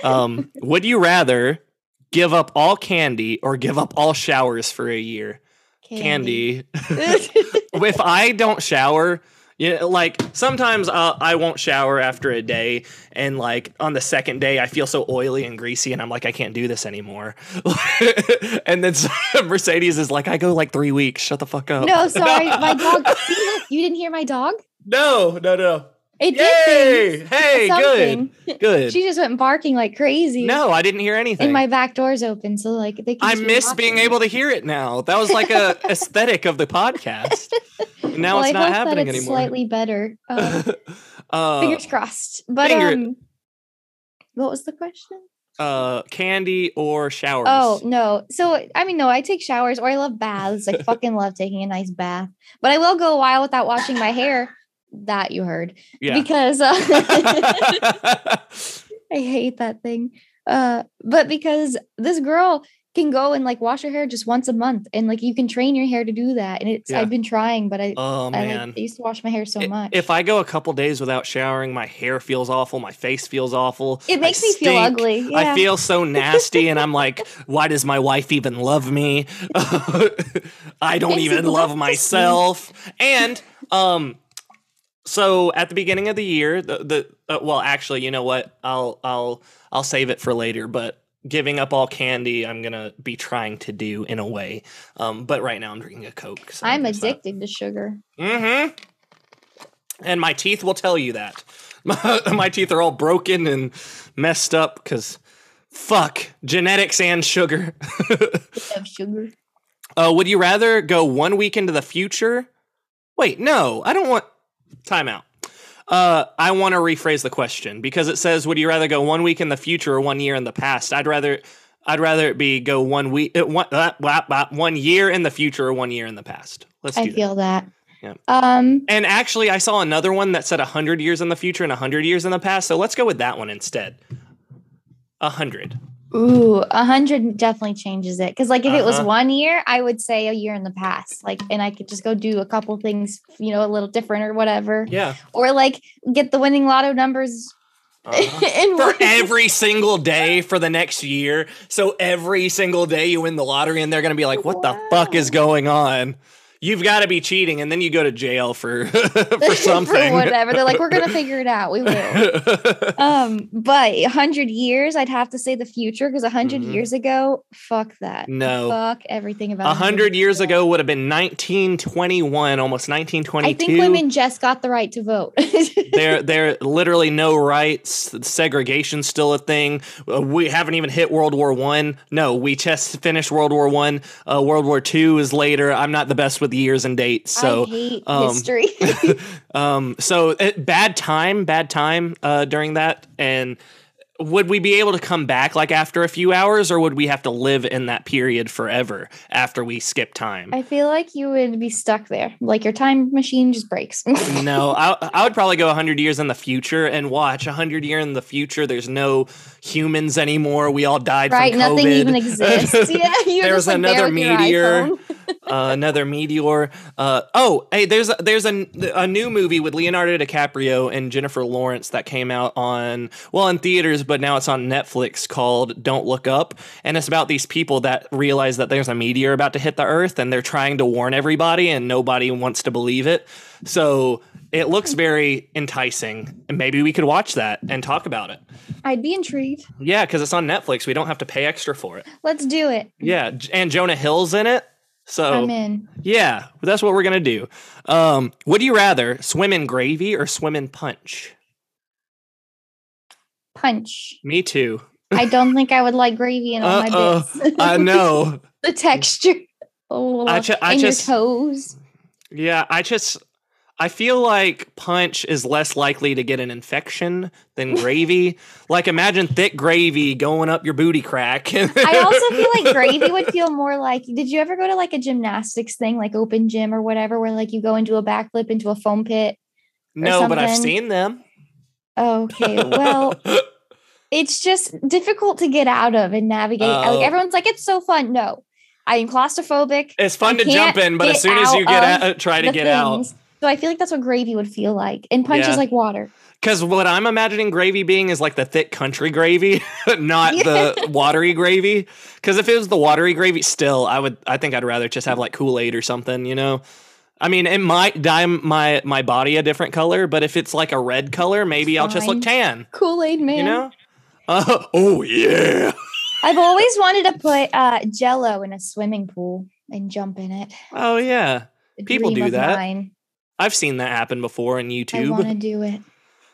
um, would you rather give up all candy or give up all showers for a year? Candy. (laughs) (laughs) if I don't shower, you know, like sometimes uh, I won't shower after a day, and like on the second day, I feel so oily and greasy, and I'm like, I can't do this anymore. (laughs) and then (laughs) Mercedes is like, I go like three weeks. Shut the fuck up. no, sorry. (laughs) My dog. You didn't hear my dog? No, no, no. It did Yay! things. Hey, Something. good, good. She just went barking like crazy. no, I didn't hear anything. And my back door's open, so like they can. I miss being able to hear it now. That was like a (laughs) aesthetic of the podcast. Now well, it's I not hope happening that it's anymore. Slightly better. Uh, (laughs) uh, fingers crossed. But finger- um, what was the question? uh, candy or showers? Oh no. So I mean, no, I take showers or I love baths. I fucking love taking a nice bath. But I will go a while without washing my hair. That you heard yeah. because uh, (laughs) (laughs) I hate that thing. Uh, but because this girl can go and like wash her hair just once a month, and like you can train your hair to do that. And it's Yeah. I've been trying, but I oh I, man. like, I used to wash my hair so I- much. If I go a couple days without showering, my hair feels awful. My face feels awful. it I makes me feel ugly. Yeah. I feel so nasty, and I'm like, (laughs) why does my wife even love me? I don't even love myself. And um, so at the beginning of the year, the the uh, well, actually, you know what? I'll I'll I'll save it for later. But giving up all candy, I'm gonna be trying to do in a way. Um, but right now, I'm drinking a Coke. So I'm addicted to sugar. Mm-hmm. And my teeth will tell you that. My, (laughs) my teeth are all broken and messed up because fuck genetics and sugar. (laughs) Sugar. uh, would you rather go one week into the future? Wait, no, I don't want. Time out. Uh, I want to rephrase the question because it says, "Would you rather go one week in the future or one year in the past?" I'd rather, I'd rather it be go one week, uh, one, uh, one year in the future or one year in the past. Let's do I that. feel that. Yeah. Um, And actually, I saw another one that said 100 years in the future and 100 years in the past. So let's go with that one instead. 100. Ooh, a hundred definitely changes it. Cause like if it was Uh-huh. one year, I would say a year in the past. Like, and I could just go do a couple things, you know, a little different or whatever. Yeah. Or like get the winning lotto numbers Uh-huh. (laughs) in For every single day for the next year. So every single day you win the lottery and they're going to be like, what the fuck is going on? You've got to be cheating. And then you go to jail for, (laughs) (laughs) for something. whatever. They're like, we're gonna (laughs) figure it out. We will. Um, but a hundred years, I'd have to say the future because a 100 Mhm. years ago, fuck that. no. Fuck everything about A hundred years ago would have been 1921, almost nineteen twenty two. I think women just got the right to vote. there there literally no rights segregation's still a thing Uh, we haven't even hit world war one no we just finished world war one uh, world war two is later i'm not the best with years and dates so um, history. (laughs) um so it, bad time bad time uh during that and would we be able to come back like after a few hours, or would we have to live in that period forever after we skip time? I feel like you would be stuck there. Like your time machine just breaks. (laughs) no, I, I would probably go 100 years in the future and watch 100 year in the future. There's no humans anymore. We all died right, from nothing COVID. even exists. (laughs) Yeah, (laughs) you're There just, like, there another with meteor. uh, another meteor. Uh, oh, hey, there's a, there's a, a new movie with Leonardo DiCaprio and Jennifer Lawrence that came out on well in theaters, but now it's on Netflix called Don't Look Up, and it's about these people that realize that there's a meteor about to hit the Earth, and they're trying to warn everybody, and nobody wants to believe it. So it looks very enticing, and maybe we could watch that and talk about it. I'd be intrigued. Yeah, because it's on Netflix. We don't have to pay extra for it. Let's do it. Yeah, and Jonah Hill's in it. So I'm in. yeah, that's what we're gonna do. Um, would you rather swim in gravy or swim in punch? Punch. Me too. I don't think I would like gravy in all my Uh-uh. bits. I know. (laughs) the texture. Oh, I ju- I just- your toes. Yeah, I just I feel like punch is less likely to get an infection than (laughs) gravy. like imagine thick gravy going up your booty crack. I also feel like (laughs) gravy would feel more like. Did you ever go to like a gymnastics thing, like open gym or whatever, where like you go into a backflip into a foam pit? no, but I've seen them. Okay, well, (laughs) it's just difficult to get out of and navigate. Oh. like everyone's like, it's so fun. No, I am claustrophobic. it's fun I to jump in, but as soon as you get of out, uh, try to get out. So I feel like that's what gravy would feel like. And punch Yeah. is like water. Because what I'm imagining gravy being is like the thick country gravy, (laughs) not the (laughs) watery gravy. Because if it was the watery gravy, still, I would. I think I'd rather just have like Kool Aid or something. You know. I mean, it might dye my my body a different color, but if it's like a red color, maybe I'll just look tan. Kool Aid man. You know. Uh, oh yeah. I've always wanted to put uh, Jello in a swimming pool and jump in it. Oh yeah. People do that mine. I've seen that happen before on YouTube. I want to do it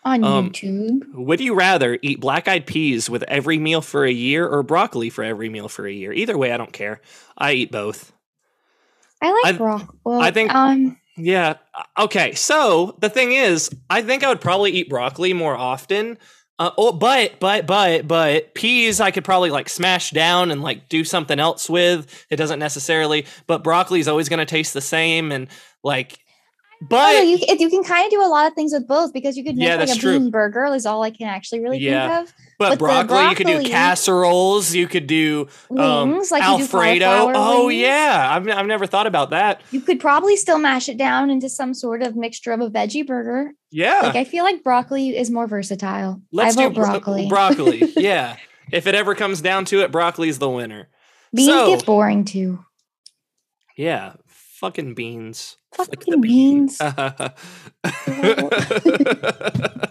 on Um, YouTube. Would you rather eat black eyed peas with every meal for a year or broccoli for every meal for a year? Either way, I don't care. I eat both. I like I-. Well, I think- um, Yeah. uh, Okay. So the thing is, I think I would probably eat broccoli more often. Uh, oh, but but but but peas I could probably like smash down and like do something else with. It doesn't necessarily, but broccoli is always going to taste the same and like. oh, But no, you you can kind of do a lot of things with both because you could make Yeah, like a true. bean burger is all I can actually really Yeah. think of. But, the broccoli, you could do casseroles. You could do um, Wings, like you do Alfredo. Oh wings. yeah, I've I've never thought about that. You could probably still mash it down into some sort of mixture of a veggie burger. Yeah. Like I feel like broccoli is more versatile. Let's I do bro- broccoli. broccoli. (laughs) yeah. If it ever comes down to it, broccoli's the winner. Beans So- get boring too. Yeah. Fucking beans. Fuck the Fucking beans. (laughs) (laughs)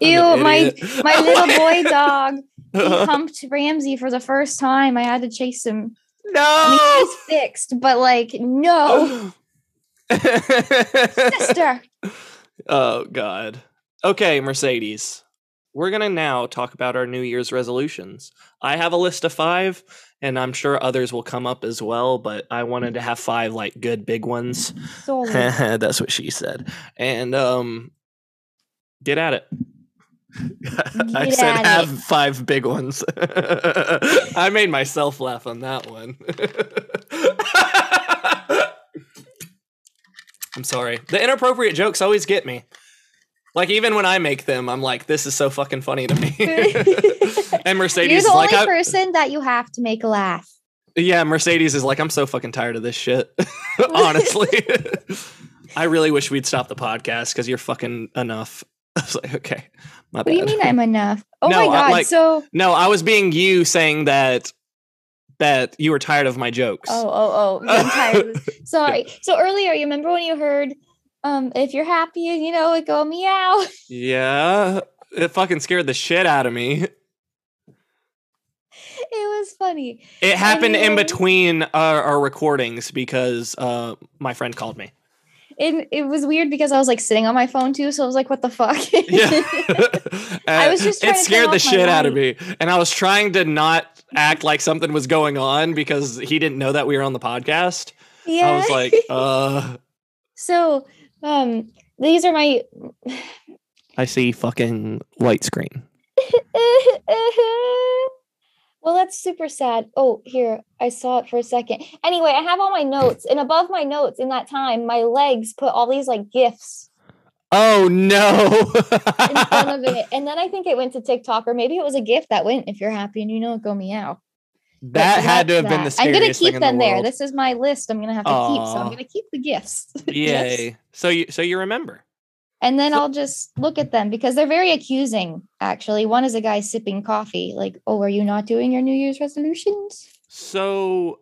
Ew, my my little boy (laughs) dog he (laughs) humped Ramsey for the first time. I had to chase him. I no. mean, he's fixed, but like, no, sister. (laughs) oh God. Okay, Mercedes. We're gonna now talk about our New Year's resolutions. I have a list of five, and I'm sure others will come up as well. But I wanted to have five like good big ones. That's what she said. And um get at it. (laughs) I said have it. five big ones. (laughs) I made myself laugh on that one. (laughs) I'm sorry. The inappropriate jokes always get me. Like even when I make them, I'm like, this is so fucking funny to me. and Mercedes You're is the like, only I- person that you have to make laugh. yeah, Mercedes is like, I'm so fucking tired of this shit. Honestly. I really wish we'd stop the podcast because you're fucking enough. (laughs) I was like, okay, What do you mean I'm enough? Oh No, my god! like- so No, I was being you saying that that you were tired of my jokes. oh oh oh, (laughs) I'm tired. Sorry. So earlier, you remember when you heard, um, if you're happy, you know, it go meow. (laughs) Yeah. It fucking scared the shit out of me. It was funny. It happened in between our, our recordings because uh, my friend called me. It it was weird because I was like sitting on my phone too, so I was like, what the fuck? Yeah. (laughs) (laughs) I was just Uh, it scared the shit out of me. And I was trying to not act like something was going on because he didn't know that we were on the podcast. yeah. I was like, (laughs) uh so um, these are my I see fucking white screen. Well, that's super sad. Oh, here, I saw it for a second. Anyway, I have all my notes, and above my notes in that time, my legs put all these like gifts Oh no. (laughs) in front of it. (laughs) And then I think it went to TikTok, or maybe it was a gift that went, if you're happy and you know it, go meow. But that had to have that's been the that. I'm gonna keep them the there. This is my list. I'm gonna have to keep, so I'm gonna keep the gifts. (laughs) Gifts. Yay. So you so you remember. And then So- I'll just look at them because they're very accusing, actually. One is a guy sipping coffee, like, oh, are you not doing your New Year's resolutions? So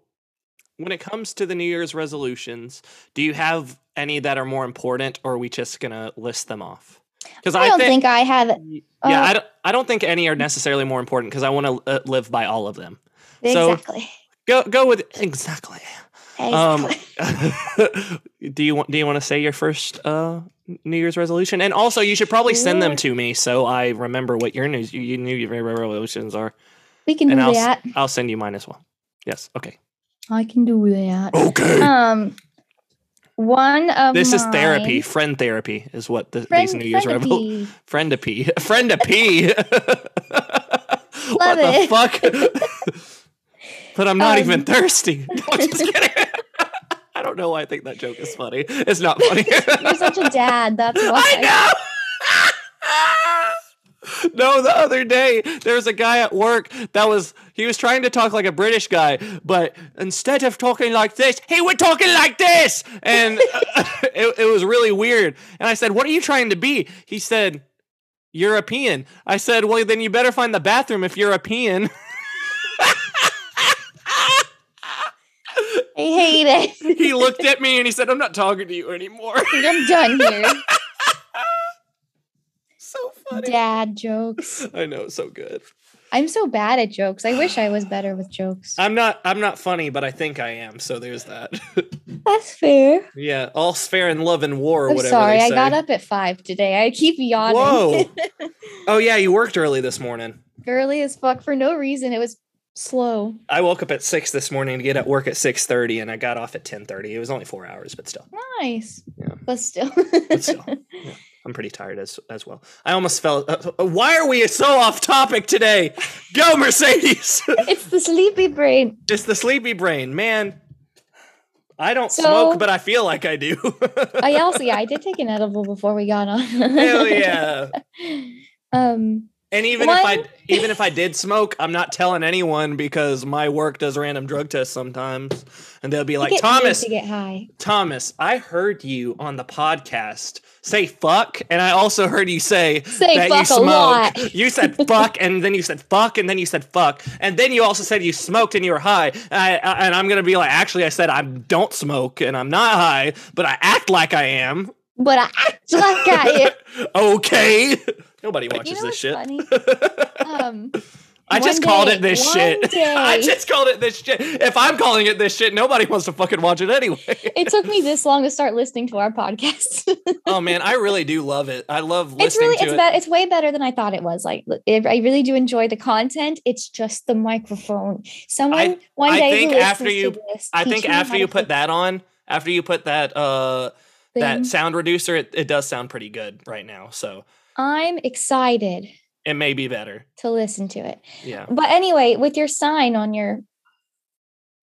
when it comes to the New Year's resolutions, do you have any that are more important or are we just gonna list them off? Because I, don't think I have Y- Yeah, Uh, I don't. I don't think any are necessarily more important because I want to uh, live by all of them. So- exactly. Go go with exactly. Um, exactly. (laughs) (laughs) do you want do you want to say your first uh, New Year's resolution? And also, you should probably send them to me so I remember what your new you New Year's resolutions are, we can and do I'll that. I'll send you mine as well. Yes. Okay. I can do that. Okay. Um, one of this is therapy. Friend therapy is what the, Friend, these New Year's resolutions. friendapy. Friend to pee. (laughs) Friend to pee. (laughs) what it. the fuck? (laughs) but I'm not Um, even thirsty. No, I'm just kidding. I don't know why I think that joke is funny. It's not funny. (laughs) You're such a dad. That's (laughs) why. I know. (laughs) no, the other day there was a guy at work that was he was trying to talk like a British guy, but instead of talking like this, he was talking like this, and it, it was really weird. And I said, "What are you trying to be?" He said, "European." I said, "Well, then you better find the bathroom if European." I hate (laughs) it. he looked at me and he said, "I'm not talking to you anymore." I'm done here. (laughs) so funny. Dad jokes. (laughs) I know, so good. I'm so bad at jokes. I wish I was better with jokes. I'm not I'm not funny, but I think I am. So there's that. That's fair. yeah, all's fair in love and war, or I'm whatever. sorry. I got up at five today. I keep yawning. Whoa. oh yeah, you worked early this morning. Early as fuck for no reason. It was slow. I woke up at six this morning to get at work at six thirty, and I got off at ten thirty. It was only four hours, but still, Nice. Yeah. But still. but still, (laughs) yeah, I'm pretty tired as as well. I almost fell. Uh, uh, why are we so off topic today? Go Mercedes! (laughs) it's the sleepy brain. it's the sleepy brain, man. I don't So- smoke, but I feel like I do. I also yeah, I did (laughs) take an edible before we got on. Hell yeah! Um And even if I even if I did smoke, I'm not telling anyone because my work does random drug tests sometimes, and they'll be like, "Thomas, to get high. Thomas, I heard you on the podcast say fuck, and I also heard you say Say that you smoke. You said (laughs) fuck, and then you said fuck, and then you said fuck, and then you also said you smoked and you were high. And, I, I- and I'm gonna be like, actually, I said I don't smoke and I'm not high, but I act like I am. But I act like I am. (laughs) okay. Nobody watches you know this shit. funny? (laughs) Um I One just called it this one shit. (laughs) I just called it this shit. If I'm calling it this shit, nobody wants to fucking watch it anyway. (laughs) it took me this long to start listening to our podcast. oh man, I really do love it. I love it's listening really to it's it. be- it's way better than I thought it was. Like it, I really do enjoy the content. It's just the microphone. Someone one I day who think after to you- this, I think after you put that on, after you put that uh that sound reducer, it, it does sound pretty good right now. So I'm excited it may be better. to listen to it. Yeah. But anyway, with your sign on your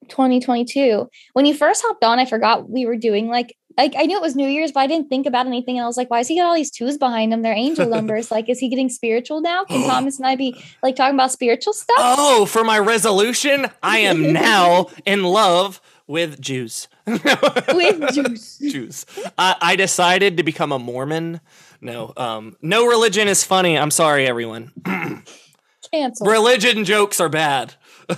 2022, when you first hopped on, I forgot we were doing like like I knew it was New Year's, but I didn't think about anything. And I was like, why is he got all these twos behind him? They're angel (laughs) numbers. like, is he getting spiritual now? Can (gasps) Thomas and I be like talking about spiritual stuff? Oh, for my resolution, I am (laughs) now in love with Jews. (laughs) With Jews. Jews. I, I decided to become a Mormon. No, um, no religion is funny. I'm sorry, everyone. Cancel. Religion jokes are bad. (laughs)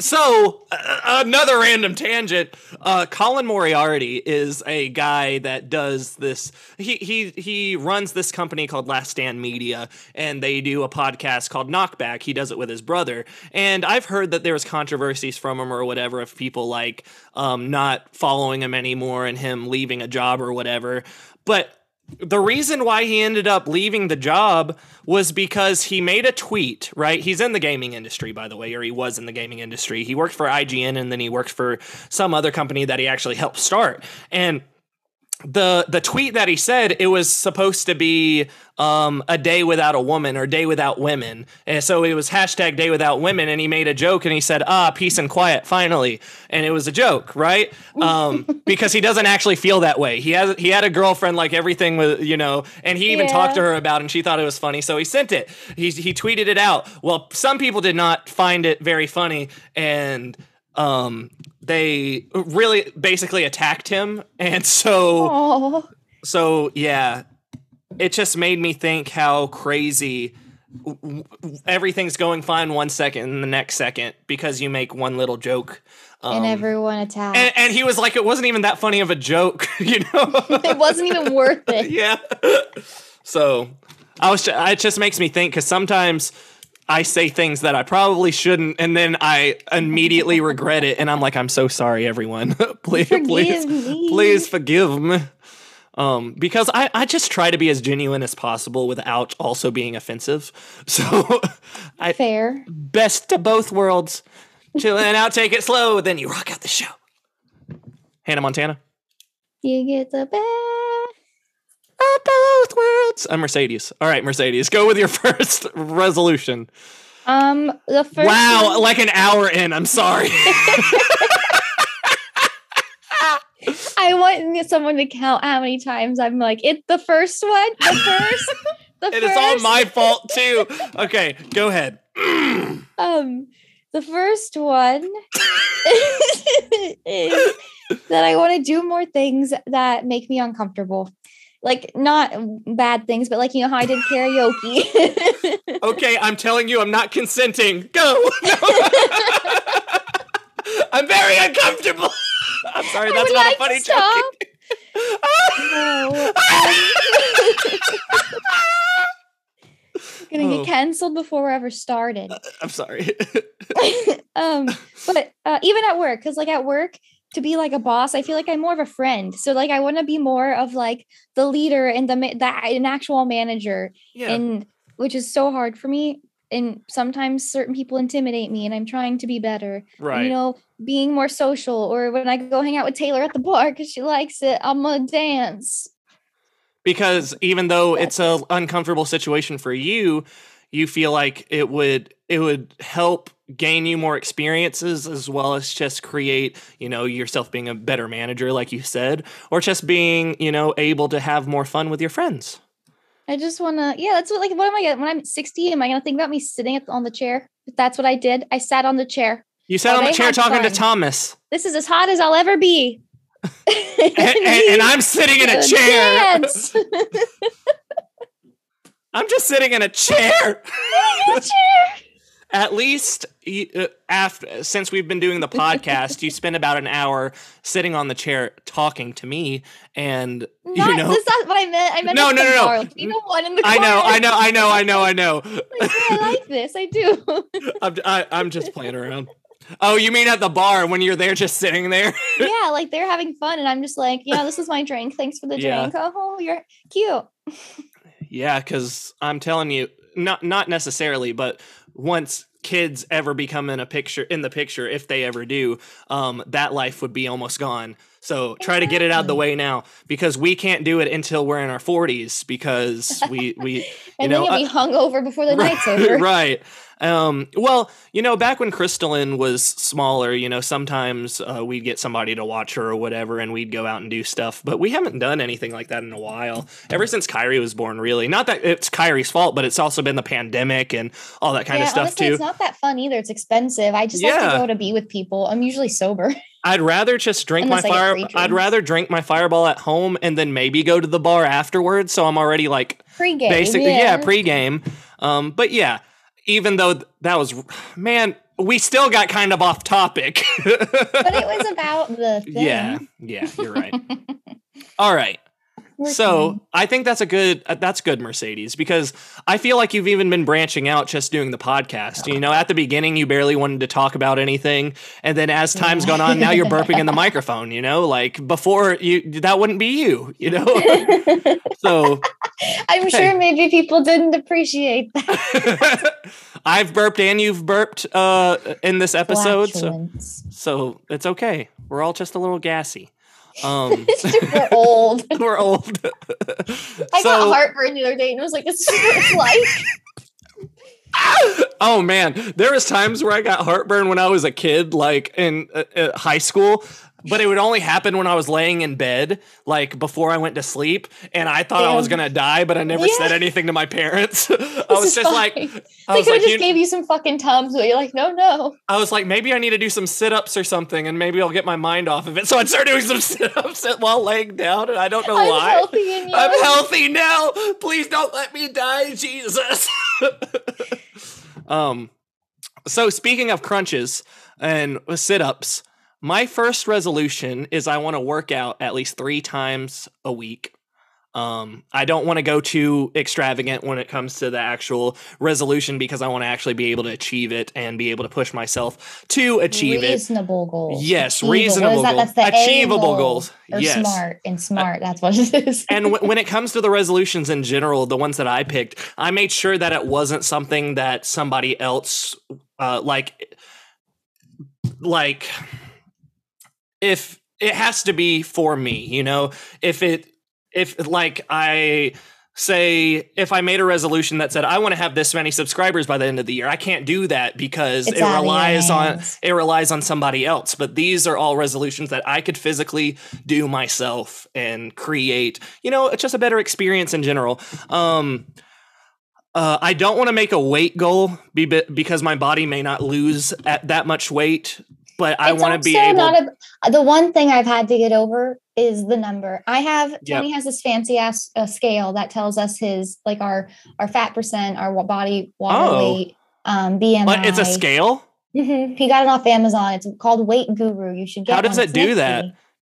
so, uh, another random tangent. Uh, Colin Moriarty is a guy that does this. He he he runs this company called Last Stand Media, and they do a podcast called Knockback. He does it with his brother, and I've heard that there was controversies from him or whatever of people like um, not following him anymore and him leaving a job or whatever. But the reason why he ended up leaving the job was because he made a tweet, right? He's in the gaming industry, by the way, or he was in the gaming industry. He worked for IGN and then he worked for some other company that he actually helped start. And the the tweet that he said it was supposed to be um, a day without a woman or day without women. And so it was hashtag day without women and he made a joke and he said ah peace and quiet finally. And it was a joke right? Um, (laughs) because he doesn't actually feel that way. He has he had a girlfriend like everything was you know and he even Yeah. talked to her about it and she thought it was funny so he sent it. He, he tweeted it out. Well some people did not find it very funny and um they really basically attacked him and (laughs) so Oh, so yeah it just made me think how crazy everything's going fine one second and the next second because you make one little joke um, and everyone attacked. and, and he was like it wasn't even that funny of a joke (laughs) you know (laughs) it wasn't even worth it. yeah so i was ju- it just makes me think because sometimes i say things that i probably shouldn't and then i immediately regret it and i'm like i'm so sorry everyone (laughs) please Forgive please me. please forgive me um, because I, I just try to be as genuine as possible without also being offensive. (laughs) So I Fair. best to both worlds. Chilling out, take it slow, then you rock out the show. Hannah Montana. You get the best. Both worlds. I'm Mercedes. All right, Mercedes, go with your (laughs) first resolution. Um, the first. wow, one- like an hour in. I'm sorry. (laughs) I want someone to count how many times I'm like, it the first one, the first, the (laughs) it first. is all my fault too. Okay, go ahead. (clears throat) Um, the first one is that I want to do more things that make me uncomfortable. Like not bad things, but like you know how I did karaoke. (laughs) Okay, I'm telling you, I'm not consenting. Go. (laughs) I'm very uncomfortable. (laughs) I'm sorry, that's not like a funny joke. No. Gonna Oh. get canceled before we're ever started. I'm sorry. um, but uh, even at work, because like at work, to be like a boss, I feel like I'm more of a friend. So like I want to be more of like the leader and the that an actual manager, yeah. and which is so hard for me. And sometimes certain people intimidate me, and I'm trying to be better. And, right. you know, being more social, or when I go hang out with Taylor at the bar because she likes it, I'm gonna dance. because even though it's a uncomfortable situation for you, you feel like it would it would help gain you more experiences as well as just create, you know, yourself being a better manager like you said, or just being, you know, able to have more fun with your friends. I just wanna, yeah, that's what like what am I gonna when I'm 60? Am I gonna think about me sitting on the chair? That's what I did. I sat on the chair. You sat Oh, on the chair talking to. Thomas, This is as hot as I'll ever be. (laughs) and, and, and I'm sitting in a (laughs) chair. (laughs) I'm just sitting in a chair. In a chair. At least uh, after since we've been doing the (laughs) podcast, you spend about an hour sitting on the chair talking to me, and Not, you know. that's not what I meant. I meant No, no, no, no. like, You know one in the I know. I know, I know, I know, I know. (laughs) Like, yeah, I like this. I do. (laughs) I'm, I, I'm just playing around. Oh, you mean at the bar when you're there just sitting there? yeah, like they're having fun, and I'm just like, yeah, this is my drink. Thanks for the Yeah. drink. Oh, you're cute. Yeah, because I'm telling you, not not necessarily, but once kids ever become in a picture in the picture, if they ever do, um, that life would be almost gone. So try to get it out of the way now because we can't do it until we're in our 40s because we we (laughs) And know, then you'll be hungover before the night's (laughs) over. right. Um, well, you know, back when Crystalline was smaller, you know, sometimes uh, we'd get somebody to watch her or whatever, and we'd go out and do stuff. But we haven't done anything like that in a while. Ever since Kyrie was born, really. Not that it's Kyrie's fault, but it's also been the pandemic and all that kind yeah, of stuff honestly, too. it's not that fun either. It's expensive. I just like Yeah. to go to be with people. I'm usually sober. (laughs) I'd rather just drink Unless my fire. I'd rather drink my fireball at home and then maybe go to the bar afterwards. So I'm already like Pre-game. basically yeah. yeah, pregame. Um, but yeah, even though that was man, we still got kind of off topic. but it was (laughs) about the thing. yeah, yeah, you're right. All right. So I think that's a good uh, that's good Mercedes because I feel like you've even been branching out just doing the podcast. You know, at the beginning you barely wanted to talk about anything, and then as time's gone on, now you're burping in the (laughs) microphone. You know, like before you that wouldn't be you. You know, (laughs) so I'm sure maybe people didn't appreciate that. (laughs) I've burped and you've burped uh, in this episode, so so it's okay. We're all just a little gassy. Um, (laughs) (laughs) We're old. we're (laughs) old. I So- got heartburn the other day and it was like, this is what it's like. Oh man, there was times where I got heartburn when I was a kid, like in uh, uh, high school. But it would only happen when I was laying in bed, like before I went to sleep, and I thought I was gonna die, but I never Yeah. said anything to my parents. (laughs) I was just like. I they was could like, just gave you some fucking tums, but you're like, no, no. I was like, maybe I need to do some sit ups or something, and maybe I'll get my mind off of it. So I started doing some (laughs) sit ups while laying down, and I don't know I'm why. healthy. I'm healthy now. Please don't let me die, Jesus. (laughs) um so speaking of crunches and sit-ups, my first resolution is I want to work out at least 3 times a week. Um I don't want to go too extravagant when it comes to the actual resolution because I want to actually be able to achieve it and be able to push myself to achieve it. reasonable goals. Yes, Achievable. Reasonable that? goals. That's the A Achievable goal. goals. Yes. smart and smart. That's what it is. (laughs) and w- when it comes to the resolutions in general, the ones that I picked, I made sure that it wasn't something that somebody else, uh, like, like, if it has to be for me, you know, if it, if like I say, if I made a resolution that said I want to have this many subscribers by the end of the year, I can't do that because It's it out of your relies on it relies on somebody else. But these are all resolutions that I could physically do myself and create, you know, it's just a better experience in general. Um, uh, I don't want to make a weight goal be, because my body may not lose at that much weight, but I want to be able. Not a, the one thing I've had to get over is the number. I have Tony has this fancy ass uh, scale that tells us his like our our fat percent, our body water Oh. weight, um, BMI. but it's a scale. Mhm. He got it off Amazon. It's called Weight Guru. You should get. It. How does it do that?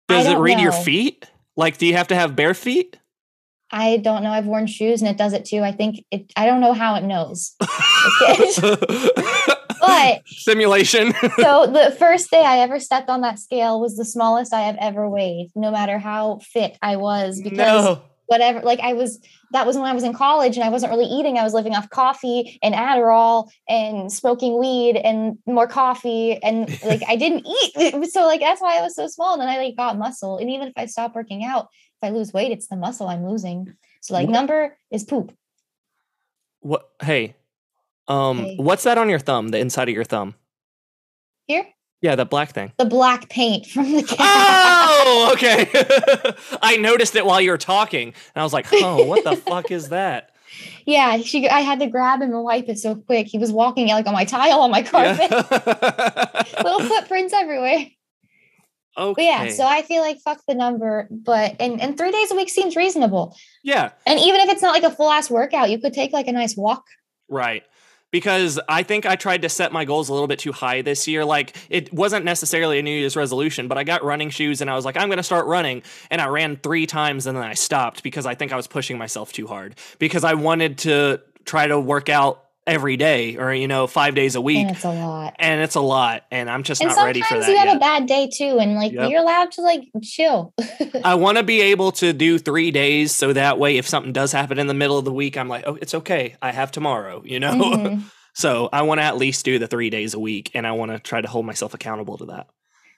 Does it read your feet? Like, do you have to have bare feet? I don't know. I've worn shoes and it does it too. I think it. I don't know how it knows. (laughs) (laughs) But (laughs) Simulation. (laughs) so the first day I ever stepped on that scale was the smallest I have ever weighed, no matter how fit I was, because no. whatever, like I was, that was when I was in college and I wasn't really eating. I was living off coffee and Adderall and smoking weed and more coffee. And (laughs) like I didn't eat. So like that's why I was so small. And then I like got muscle. And even if I stop working out, if I lose weight, it's the muscle I'm losing. So like What? number is poop. What? Hey, um, Hey. what's that on your thumb? The inside of your thumb? Here, Yeah, that black thing. the black paint from the cat. Oh, (laughs) okay. (laughs) I noticed it while you were talking, and I was like, "Oh, what the fuck is that?" (laughs) Yeah, she. I had to grab him and wipe it so quick. He was walking like on my tile on my carpet. Yeah. Little footprints everywhere. okay. But yeah, so I feel like fuck the number, but and and three days a week seems reasonable. yeah, And even if it's not like a full ass workout, you could take like a nice walk. right. Because I think I tried to set my goals a little bit too high this year. Like it wasn't necessarily a New Year's resolution, but I got running shoes and I was like, I'm going to start running. And I ran three times and then I stopped because I think I was pushing myself too hard because I wanted to try to work out every day or, you know, five days a week. And it's a lot. and it's a lot and i'm just And not ready for sometimes you have yet a bad day too, and like Yep. you're allowed to like chill. (laughs) i want to be able to do three days so that way if something does happen in the middle of the week i'm like oh it's okay i have tomorrow you know Mhm. (laughs) so i want to at least do the three days a week and i want to try to hold myself accountable to that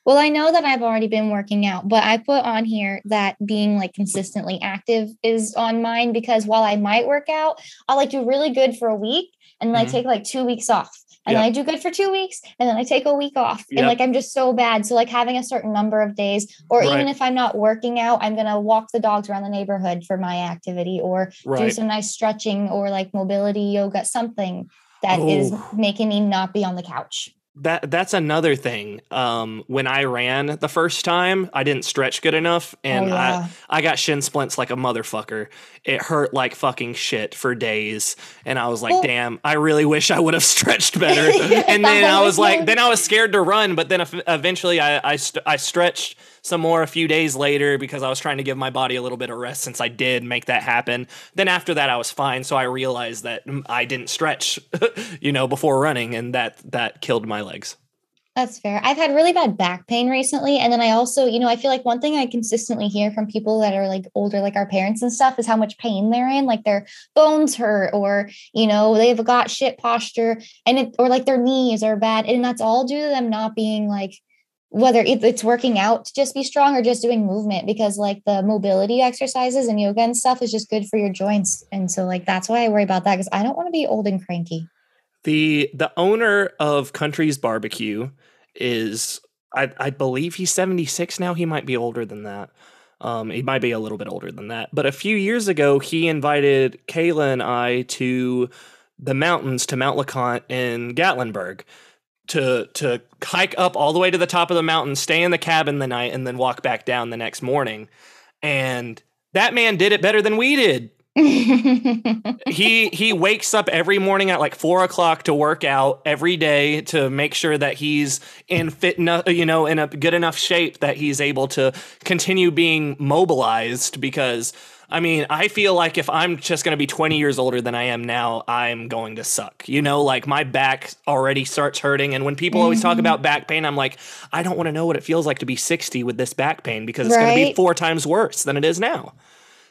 Well, I know that I've already been working out, but I put on here that being like consistently active is on mine because while I might work out, I'll like do really good for a week and Mhm. I take like two weeks off. And Yep. I do good for two weeks and then I take a week off. Yep. And like I'm just so bad. So like having a certain number of days, or even if I'm not working out, I'm gonna walk the dogs around the neighborhood for my activity or do some nice stretching or like mobility yoga, something that is Oh. making me not be on the couch. That that's another thing um when i ran the first time i didn't stretch good enough and oh, yeah. I got shin splints like a motherfucker. It hurt like fucking shit for days. And I was like, Well- damn, I really wish I would have (laughs) stretched (laughs) better. and then I was like, then I was scared to run. But then eventually I, I, st- I stretched some more a few days later because I was trying to give my body a little bit of rest since I did make that happen. Then after that, I was fine. So I realized that I didn't stretch, (laughs) you know, before running. And that, that killed my legs. That's fair. I've had really bad back pain recently. And then I also, you know, I feel like one thing I consistently hear from people that are like older, like our parents and stuff, is how much pain they're in. Like their bones hurt or, you know, they've got shit posture and it, or like their knees are bad. And that's all due to them not being like whether it's working out to just be strong or just doing movement because like the mobility exercises and yoga and stuff is just good for your joints. And so like that's why i worry about that because i don't want to be old and cranky. The the owner of country's barbecue is I, I believe he's 76 now. He might be older than that. Um, he might be a little bit older than that. But a few years ago he invited kayla and i to the mountains to mount leconte in gatlinburg to to hike up all the way to the top of the mountain, stay in the cabin the night, and then walk back down the next morning. And that man did it better than we did. (laughs) he he wakes up every morning at like four o'clock to work out every day to make sure that he's in fit enough, you know, in a good enough shape that he's able to continue being mobilized because I mean, I feel like if I'm just going to be 20 years older than I am now, I'm going to suck. You know, like my back already starts hurting. And when people mm-hmm. always talk about back pain, I'm like, I don't want to know what it feels like to be 60 with this back pain because it's right? going to be four times worse than it is now.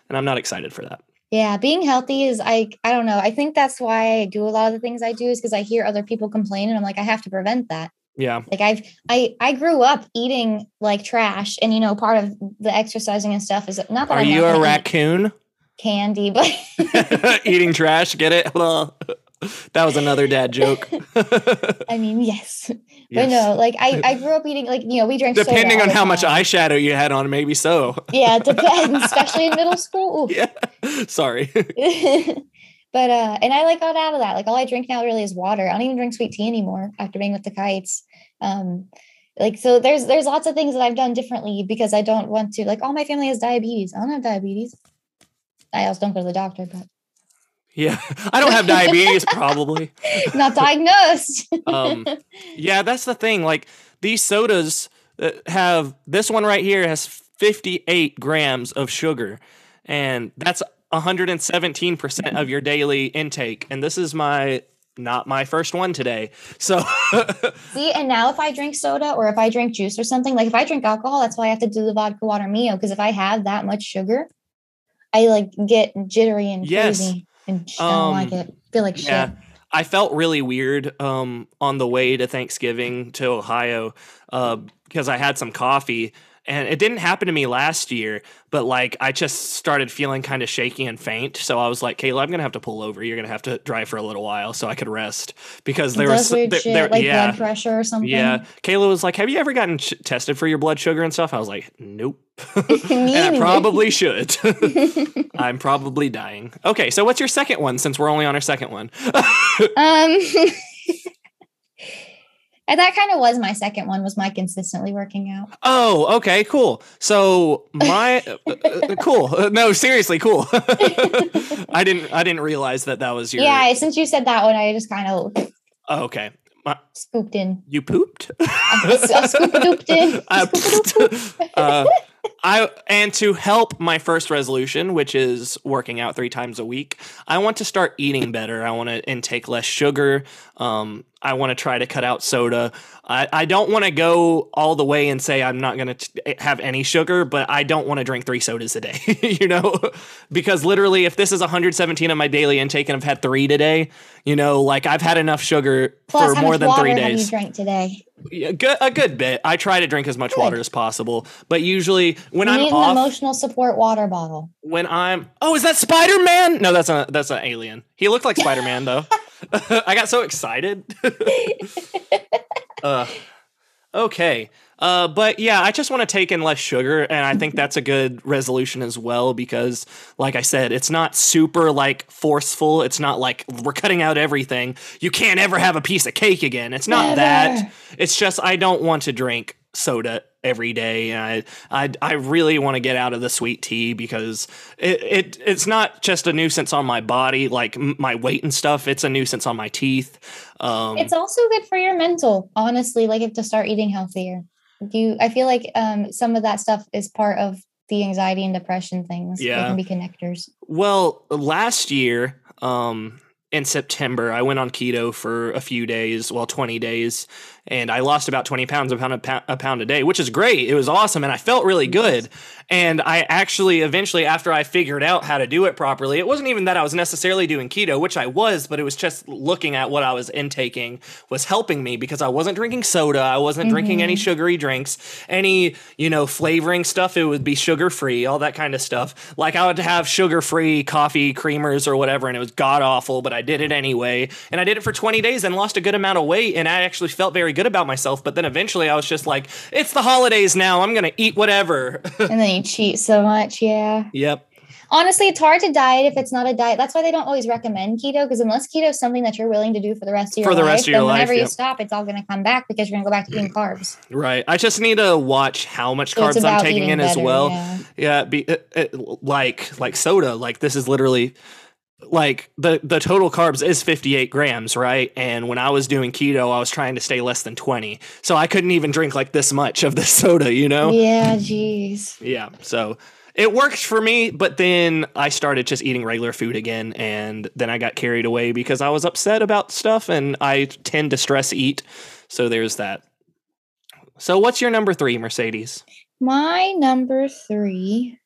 And I'm not excited for that. Yeah, being healthy is I I don't know. I think that's why I do a lot of the things I do is because I hear other people complain and I'm like I have to prevent that. Yeah. Like I've I I grew up eating like trash and you know part of the exercising and stuff is not that Are I'm you a raccoon? Candy, but (laughs) eating trash, get it? (laughs) that was another dad joke. (laughs) I mean, yes. yes. But no, like I, I grew up eating like you know we drank depending on how much eyeshadow you had on, maybe so. Yeah, it depends, especially in middle school. Ooh. Yeah, sorry. But uh, and I like got out of that. Like all I drink now really is water. I don't even drink sweet tea anymore after being with the kites. Um, like so there's there's lots of things that I've done differently because I don't want to like all my family has diabetes. I don't have diabetes. I also don't go to the doctor, but yeah, (laughs) I don't have diabetes, (laughs) probably. Not (laughs) diagnosed. um, yeah, that's the thing. Like these sodas have this one right here has 58 grams of sugar, and that's 117% of your daily intake. And this is my not my first one today. So (laughs) see, and now if I drink soda or if I drink juice or something, like if I drink alcohol, that's why I have to do the vodka water Mio. Because if I have that much sugar, I like get jittery and yes. crazy and I don't um, like it. feel like yeah. shit. I felt really weird um, on the way to Thanksgiving to Ohio because uh, I had some coffee and it didn't happen to me last year, but like I just started feeling kind of shaky and faint. So I was like, Kayla, I'm gonna have to pull over. You're gonna have to drive for a little while so I could rest because there was there, there, like yeah, blood pressure or something. Yeah, Kayla was like, "Have you ever gotten ch- tested for your blood sugar and stuff?" I was like, "Nope." (laughs) (laughs) and I probably should. (laughs) I'm probably dying. Okay, so what's your second one? Since we're only on our second one. um. And that kind of was my second one was my consistently working out. Oh, okay, cool. So my uh, cool. No, seriously, cool. (laughs) I didn't I didn't realize that that was your Yeah, since you said that one I just kind of oh, okay. My, scooped in. You pooped? I, I scooped in. (laughs) I, (laughs) uh, I and to help my first resolution, which is working out three times a week, I want to start eating better. I want to intake less sugar. Um, I want to try to cut out soda. I, I don't want to go all the way and say I'm not going to have any sugar, but I don't want to drink three sodas a day, (laughs) you know? because literally, if this is 117 of my daily intake and I've had three today, you know, like I've had enough sugar Plus, for more than three days. Have you drank today? Yeah, good, a good bit. I try to drink as much good. water as possible, but usually when you I'm I need off, an emotional support water bottle. When I'm oh, is that Spider Man? No, that's a that's an alien. He looked like Spider Man though. (laughs) I got so excited. (laughs) uh, okay. Uh, but yeah, I just want to take in less sugar, and I think that's a good resolution as well because, like I said, it's not super like forceful. It's not like we're cutting out everything. You can't ever have a piece of cake again. It's not Never. that. It's just I don't want to drink soda every day. I I I really want to get out of the sweet tea because it, it it's not just a nuisance on my body, like my weight and stuff. It's a nuisance on my teeth. Um, it's also good for your mental, honestly. Like if to start eating healthier. Do you, I feel like um, some of that stuff is part of the anxiety and depression things. Yeah, they can be connectors. Well, last year, um, in September, I went on keto for a few days, well, 20 days. And I lost about 20 pounds, a pound, a pound, a day, which is great. It was awesome, and I felt really good. And I actually, eventually, after I figured out how to do it properly, it wasn't even that I was necessarily doing keto, which I was, but it was just looking at what I was intaking was helping me because I wasn't drinking soda, I wasn't drinking any mm-hmm. sugary drinks, any, you know, flavoring stuff. It would be sugar free, all that kind of stuff. Like I would have sugar free coffee creamers or whatever, and it was god awful, but I did it anyway. And I did it for 20 days and lost a good amount of weight, and I actually felt very good about myself. But then eventually I was just like, it's the holidays now, I'm gonna eat whatever. (laughs) and then you cheat so much. Yeah. yep. Honestly, it's hard to diet if it's not a diet. That's why they don't always recommend keto because unless keto is something that you're willing to do for the rest of your For the life, rest of your then life, whenever you stop, it's all going to come back because you're going to go back to eating carbs. Right. I just need to watch how much So carbs I'm taking in as well. yeah. Yeah, be, it, it, like like soda. Like this is literally like the the total carbs is 58 grams, right? And when I was doing keto, I was trying to stay less than 20, so I couldn't even drink like this much of the (laughs) soda, you know? Yeah, jeez. Yeah. So it worked for me, but then I started just eating regular food again, and then I got carried away because I was upset about stuff, and I tend to stress eat. So there's that. So what's your number three, Mercedes? My number three.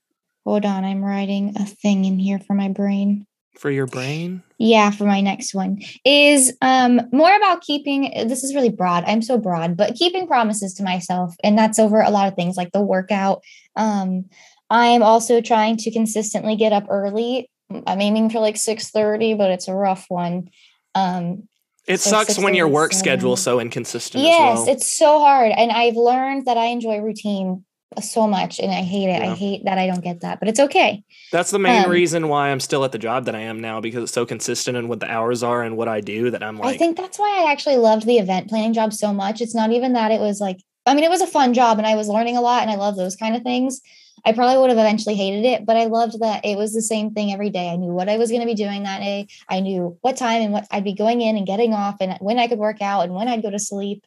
Hold on, I'm writing a thing in here for my brain. For your brain? Yeah, for my next one is um more about keeping this is really broad. I'm so broad, but keeping promises to myself and that's over a lot of things like the workout. Um I'm also trying to consistently get up early. I'm aiming for like 6:30, but it's a rough one. Um It So sucks when your work schedule's so inconsistent yes, as well. it's so hard and I've learned that I enjoy routine so much and I hate it. I hate that I don't get that, but it's okay. That's the main um, reason why I'm still at the job that I am now because it's so consistent in what the hours are and what I do that I'm like, I think that's why I actually loved the event planning job so much. It's not even that it was like, I mean, it was a fun job and I was learning a lot and I love those kind of things. I probably would have eventually hated it, but I loved that it was the same thing every day. I knew what I was going to be doing that day. I knew what time and what I'd be going in and getting off and when I could work out and when I'd go to sleep.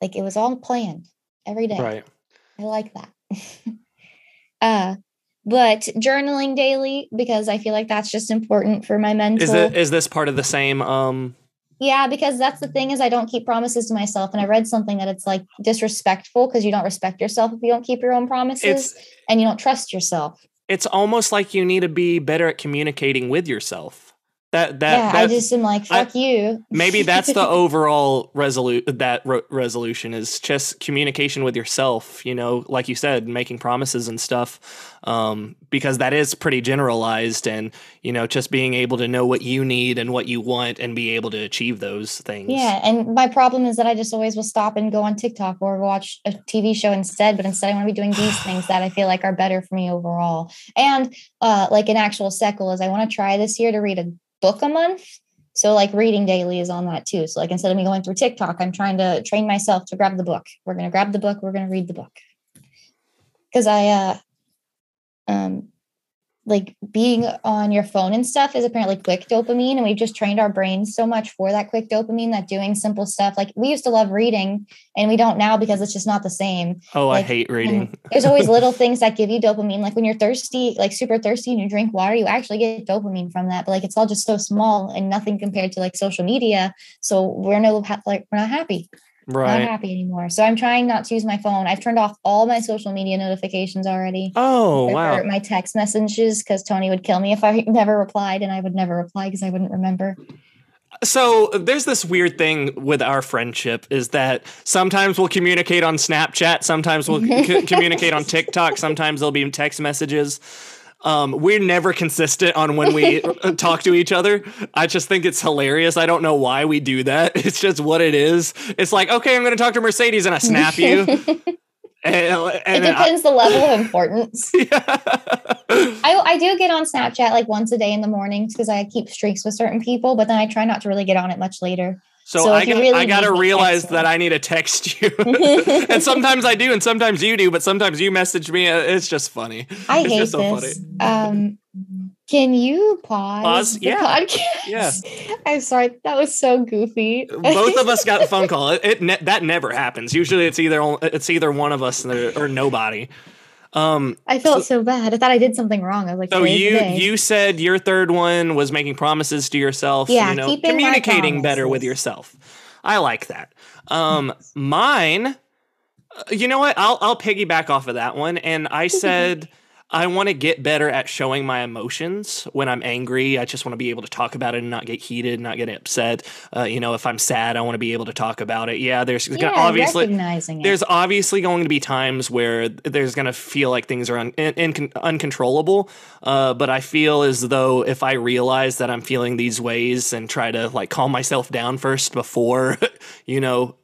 Like it was all planned every day. right. I like that. (laughs) uh, but journaling daily because I feel like that's just important for my mental. Is it is this part of the same um Yeah, because that's the thing is I don't keep promises to myself. And I read something that it's like disrespectful because you don't respect yourself if you don't keep your own promises it's and you don't trust yourself. it's almost like you need to be better at communicating with yourself. That that, yeah, that I just am like, I- fuck you. maybe (laughs) that's the overall resolute that ro- resolution is just communication with yourself you know like you said making promises and stuff um, because that is pretty generalized and you know just being able to know what you need and what you want and be able to achieve those things Yeah. And my problem is that I just always will stop and go on TikTok or watch a TV show instead. But instead, I want to be doing these (sighs) things that I feel like are better for me overall. And uh, like an actual sequel is I want to try this year to read a book a month. So like reading daily is on that too. So like instead of me going through TikTok, I'm trying to train myself to grab the book. We're gonna grab the book. We're gonna read the book. Because I uh um like being on your phone and stuff is apparently quick dopamine and we've just trained our brains so much for that quick dopamine that doing simple stuff like we used to love reading and we don't now because it's just not the same. Oh i hate mm, reading. (laughs) there's always (laughs) little things that give you dopamine like when you're thirsty like super thirsty and you drink water you actually get dopamine from that but like it's all just so small and nothing compared to like social media so we're no like we're not happy not happy anymore. So i'm trying not to use my phone. I've turned off all my social media notifications already. Oh wow. my text messages because Tony would kill me if I (laughs) never replied, and I would never reply because I wouldn't remember. So there's this weird thing with our friendship is that sometimes we'll communicate on Snapchat, sometimes we'll (laughs) c- communicate on TikTok, sometimes there'll be text messages. Um, we're never consistent on when we uh, (laughs) talk to each other. I just think it's hilarious. I don't know why we do that. (laughs) It's just what it is. It's like, okay, I'm going to talk to Mercedes and I snap you. (laughs) and, It and I- depends the level of importance. yeah. I, I do get on Snapchat like once a day in the mornings because I keep streaks with certain people, but then I try not to really get on it much later. So, So I, got, really I got to realize that I need to text you. (laughs) and sometimes I do, and sometimes you do, but sometimes you message me. Uh, It's just funny. I It's hate just so this. Um, can you pause, Pause? the Yeah. podcast? Yeah. (laughs) I'm sorry. That was so goofy. Both of us got a (laughs) phone call. It, it ne- that never happens. Usually, it's either it's either one of us or, or nobody. Um, I felt so bad. I thought I did something wrong. I was like, so you you said your third one was making promises to yourself. Yeah, you know, communicating better with yourself. I like that. Um, mine, uh, you know what? I'll I'll piggyback off of that one, and I (laughs) said. I want to get better at showing my emotions when I'm angry. I just want to be able to talk about it and not get heated, not get upset. Uh, you know, if I'm sad, I want to be able to talk about it. Yeah, there's Yeah, obviously recognizing it. there's obviously going to be times where there's going to feel like things are un- in, in, uncontrollable. Uh, but I feel as though if I realize that I'm feeling these ways and try to like calm myself down first before, (laughs) you know,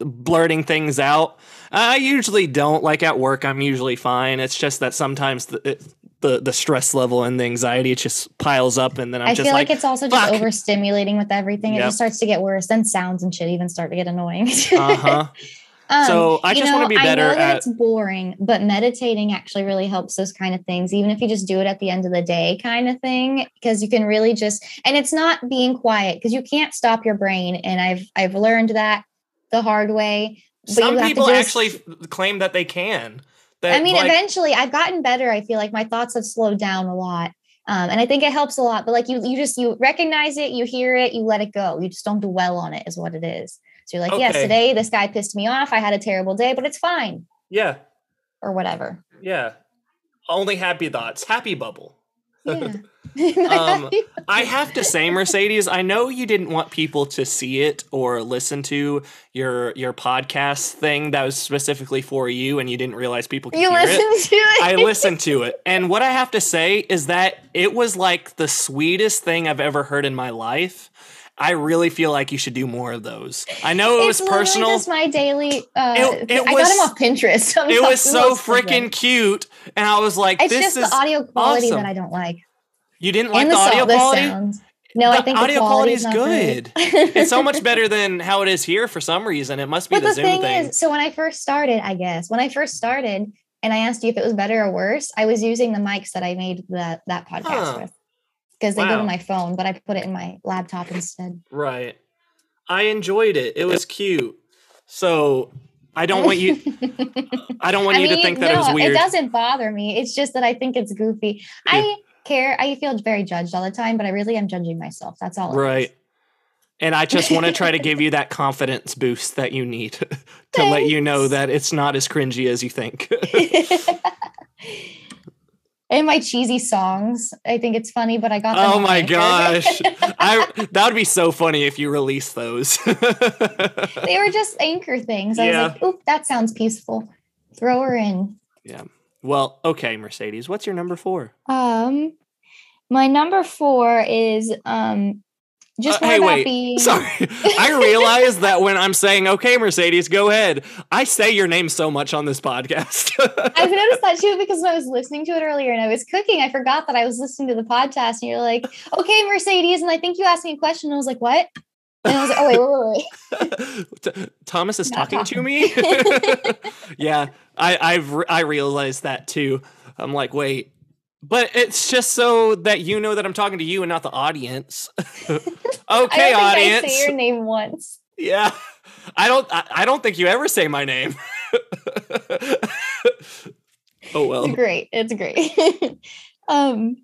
blurting things out. I usually don't. Like at work, I'm usually fine. It's just that sometimes the it, the, the stress level and the anxiety it just piles up, and then I'm I just feel like, like, it's also just overstimulating with everything. It just starts to get worse. Then sounds and shit even start to get annoying. (laughs) uh huh. Um, So, I just wanna be better I know that at- it's boring, but meditating actually really helps those kind of things, even if you just do it at the end of the day, kind of thing, because you can really just and it's not being quiet because you can't stop your brain. And I've I've learned that the hard way. Some you have to people just- actually claim that they can. That, I mean, like, eventually I've gotten better. I feel like my thoughts have slowed down a lot. Um, and I think it helps a lot. But like you, you just you recognize it, you hear it, you let it go. You just don't dwell on it, is what it is. So you're like, yes, today this guy pissed me off. I had a terrible day, but it's fine, yeah, or whatever. yeah. Only happy thoughts. Happy bubble. Yeah. (laughs) (laughs) Um, I have to say, Mercedes, I know you didn't want people to see it or listen to your your podcast thing that was specifically for you, and you didn't realize people could you hear listen it. to it. I listened to it, and what I have to say is that it was like the sweetest thing I've ever heard in my life. I really feel like you should do more of those. I know it was It's literally personal. Just my daily. Uh, It- it I was- got him off Pinterest. (laughs) I'm It was so freaking cute, and I was like, It's "This just is the audio quality awesome. that I don't like. You didn't like and the, the, audio quality? No, The I think audio quality is good. it's so much better than how it is here for some reason. It must be But the, the Zoom thing, thing. is, so when I first started, I guess when I first started, and I asked you if it was better or worse, I was using the mics that I made that that podcast Huh. with because they go to my phone, but I put it in my laptop instead. right. I enjoyed it. It was cute. So I don't want you. (laughs) I don't want I you to think that it was weird. It doesn't bother me. It's just that I think it's goofy. I care. I feel very judged all the time, but I really am judging myself. That's all. Right. And I just want to try to (laughs) give you that confidence boost that you need (laughs) to let you know that it's not as cringy as you think. And my cheesy songs. I think it's funny, but I got oh my gosh. (laughs) I that would be so funny if you release those. (laughs) they were just anchor things. I Yeah. was like, oop, that sounds peaceful. Throw her in. Yeah. Well, okay, Mercedes, what's your number 4? Um, my number four is um, just Uh, hey, wait. being. (laughs) Sorry. I realize that when I'm saying, okay, Mercedes, go ahead, I say your name so much on this podcast. (laughs) I've noticed that too because when I was listening to it earlier and I was cooking, I forgot that I was listening to the podcast. And you're like, "Okay, Mercedes," and I think you asked me a question. And I was like, "What?" And I was like, "Oh wait, wait, wait, wait." (laughs) Thomas is Not talking to me. yeah, I I've I realized that too. I'm like, wait, but it's just so that you know that I'm talking to you and not the audience. (laughs) okay, I audience. I say your name once. yeah, I don't. I, I don't think you ever say my name. (laughs) oh well. It's great. It's great. (laughs) um,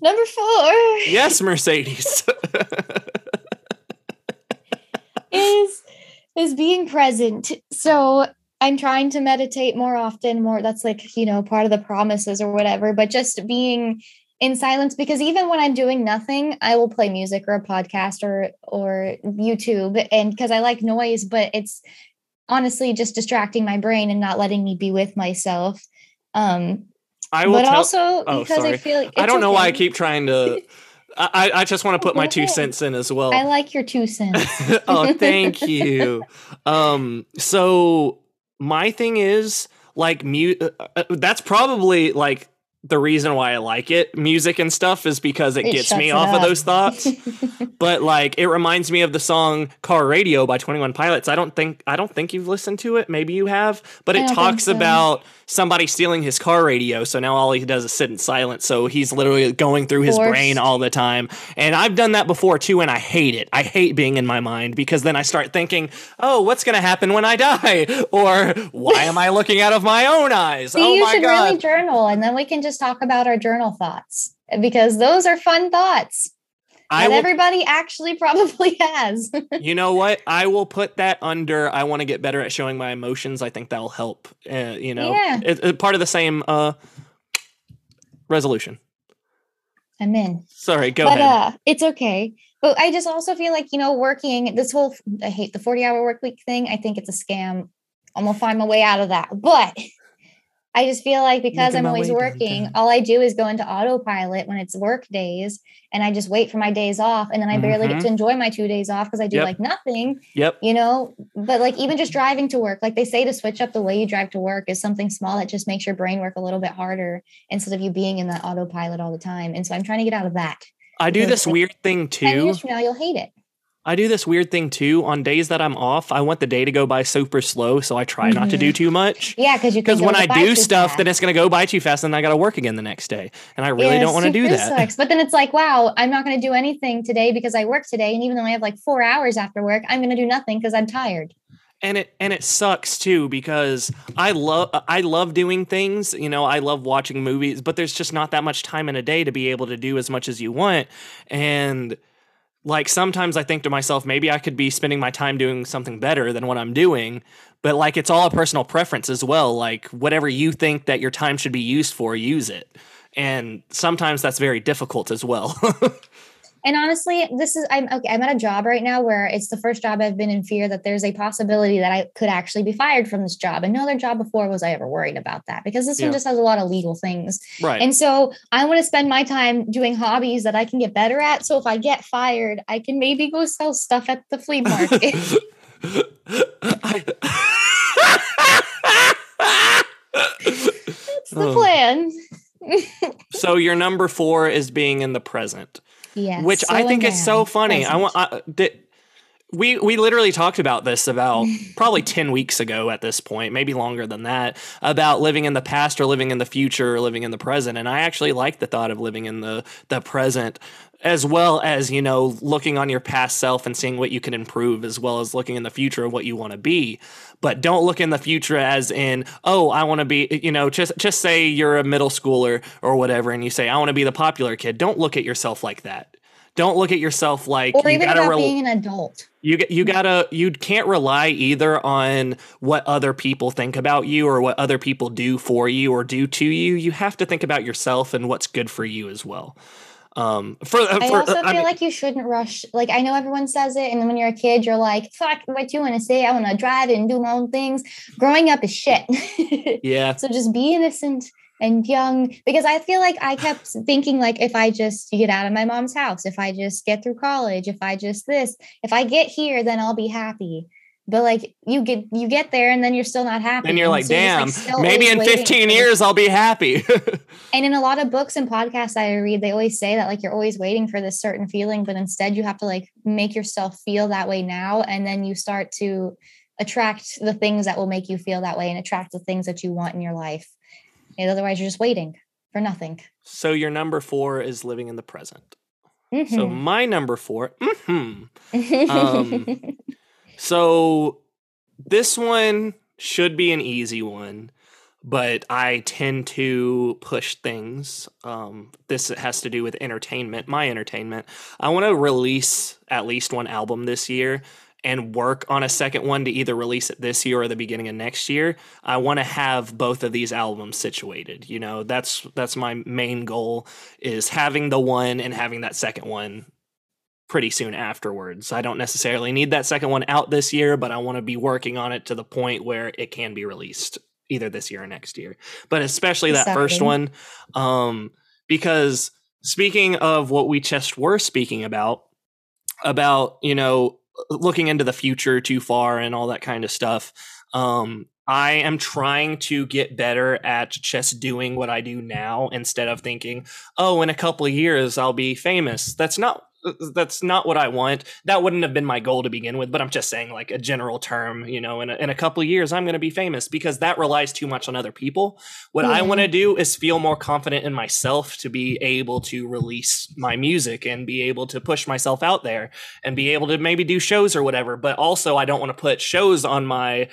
number four Yes, Mercedes. is is being present. So I'm trying to meditate more often. More that's like you know part of the promises or whatever. But just being in silence because even when I'm doing nothing, I will play music or a podcast or or YouTube, and because I like noise, but it's honestly just distracting my brain and not letting me be with myself. Um, I will but tell. also Oh, because sorry. I feel like I don't know why I keep trying to. I, I just want to put my two (laughs) cents in as well. I like your two cents. (laughs) oh, thank you. (laughs) Um, so my thing is like mute. Uh, uh, that's probably like the reason why I like it. Music and stuff is because it, It gets me off of those thoughts. (laughs) but like it reminds me of the song "Car Radio" by Twenty One Pilots. I don't think I don't think you've listened to it. Maybe you have, but it talks so. about somebody stealing his car radio. So now all he does is sit in silence. So he's literally going through his Forced. brain all the time. And I've done that before too, and I hate it. I hate being in my mind because then I start thinking, "Oh, what's going to happen when I die?" (laughs) Or "Why am I looking out of my own eyes?" See, oh you my should god! really journal, and then we can just talk about our journal thoughts because those are fun thoughts. I will, everybody actually (laughs) probably has. (laughs) you know what? I will put that under. I want to get better at showing my emotions. I think that'll help. Uh, you know, Yeah. it, it- part of the same uh, resolution. I'm in. Sorry, go but ahead. uh it's okay. But I just also feel like, you know, working this whole I hate the 40 hour work week thing. I think it's a scam. I'm gonna find my way out of that. But I just feel like because Making I'm always working, downtown. all I do is go into autopilot when it's work days and I just wait for my days off. And then I barely Mhm. get to enjoy my two days off because I do Yep. like nothing, yep. you know. But like even just driving to work, like they say to switch up the way you drive to work is something small that just makes your brain work a little bit harder instead of you being in that autopilot all the time. And so I'm trying to get out of that. I do this weird thing 10 too. years from now, you'll hate it. I do this weird thing too. On days that I'm off, I want the day to go by super slow, so I try not to do mm-hmm. too much. Yeah, because you Because when I do stuff, fast. then it's going to go by too fast, and I got to work again the next day, and I really Yeah, don't want to do that. sucks. But then it's like, wow, I'm not going to do anything today because I work today, and even though I have like four hours after work, I'm going to do nothing because I'm tired. and it and it sucks too because I love I love doing things. You know, I love watching movies, but there's just not that much time in a day to be able to do as much as you want. And like sometimes I think to myself, maybe I could be spending my time doing something better than what I'm doing. But like it's all a personal preference as well. Like whatever you think that your time should be used for, use it. And sometimes that's very difficult as well. (laughs) And honestly, this is I'm okay. I'm at a job right now where it's the first job I've been in fear that there's a possibility that I could actually be fired from this job. And no other job before was I ever worried about that because this Yeah. one just has a lot of legal things. right. And so I want to spend my time doing hobbies that I can get better at. So if I get fired, I can maybe go sell stuff at the flea market. (laughs) (laughs) That's the Oh. plan. (laughs) so your number four is being in the present. Yeah. which I think is so funny. I want I, did, we we literally talked about this about (laughs) probably 10 weeks ago at this point, maybe longer than that, about living in the past or living in the future or living in the present. And I actually like the thought of living in the the present as well as, you know, looking on your past self and seeing what you can improve as well as looking in the future of what you want to be. But don't look in the future as in, oh, I want to be, you know, just just say you're a middle schooler or whatever and you say I want to be the popular kid. Don't look at yourself like that. Don't look at yourself like or you even gotta about being an adult. you you gotta you can't rely either on what other people think about you or what other people do for you or do to you. You have to think about yourself and what's good for you as well. Um, for, I for also I feel mean- like you shouldn't rush. Like I know everyone says it, and when you're a kid, you're like, "Fuck, what you want to say? I want to drive and do my own things." Growing up is shit. (laughs) yeah, so just be innocent and young. Because I feel like I kept (sighs) thinking, like, if I just get out of my mom's house, if I just get through college, if I just this, if I get here, then I'll be happy. But like you get you get there and then you're still not happy. and you're like, so damn, like, maybe in 15 for years I'll be happy. (laughs) and in a lot of books and podcasts I read, they always say that like you're always waiting for this certain feeling, but instead you have to like make yourself feel that way now. And then you start to attract the things that will make you feel that way and attract the things that you want in your life. And otherwise, you're just waiting for nothing. so your number four is living in the present. So Mhm. my number 4 mhm. um, (laughs) So this one should be an easy one, but I tend to push things. Um, this has to do with entertainment, my entertainment. I want to release at least one album this year and work on a second one to either release it this year or the beginning of next year. I want to have both of these albums situated. You know, that's that's my main goal is having the one and having that second one pretty soon afterwards. I don't necessarily need that second one out this year, but I want to be working on it to the point where it can be released either this year or next year. But especially that first one um because speaking of what we just were speaking about about, you know, looking into the future too far and all that kind of stuff. Um I am trying to get better at just doing what I do now instead of thinking, "Oh, in a couple of years I'll be famous." That's not Uh, that's not what I want. That wouldn't have been my goal to begin with, but I'm just saying like a general term, you know, in a, in a couple of years I'm going to be famous because that relies too much on other people. What I want to mm-hmm. do is feel more confident in myself to be able to release my music and be able to push myself out there and be able to maybe do shows or whatever, but also I don't want to put shows on my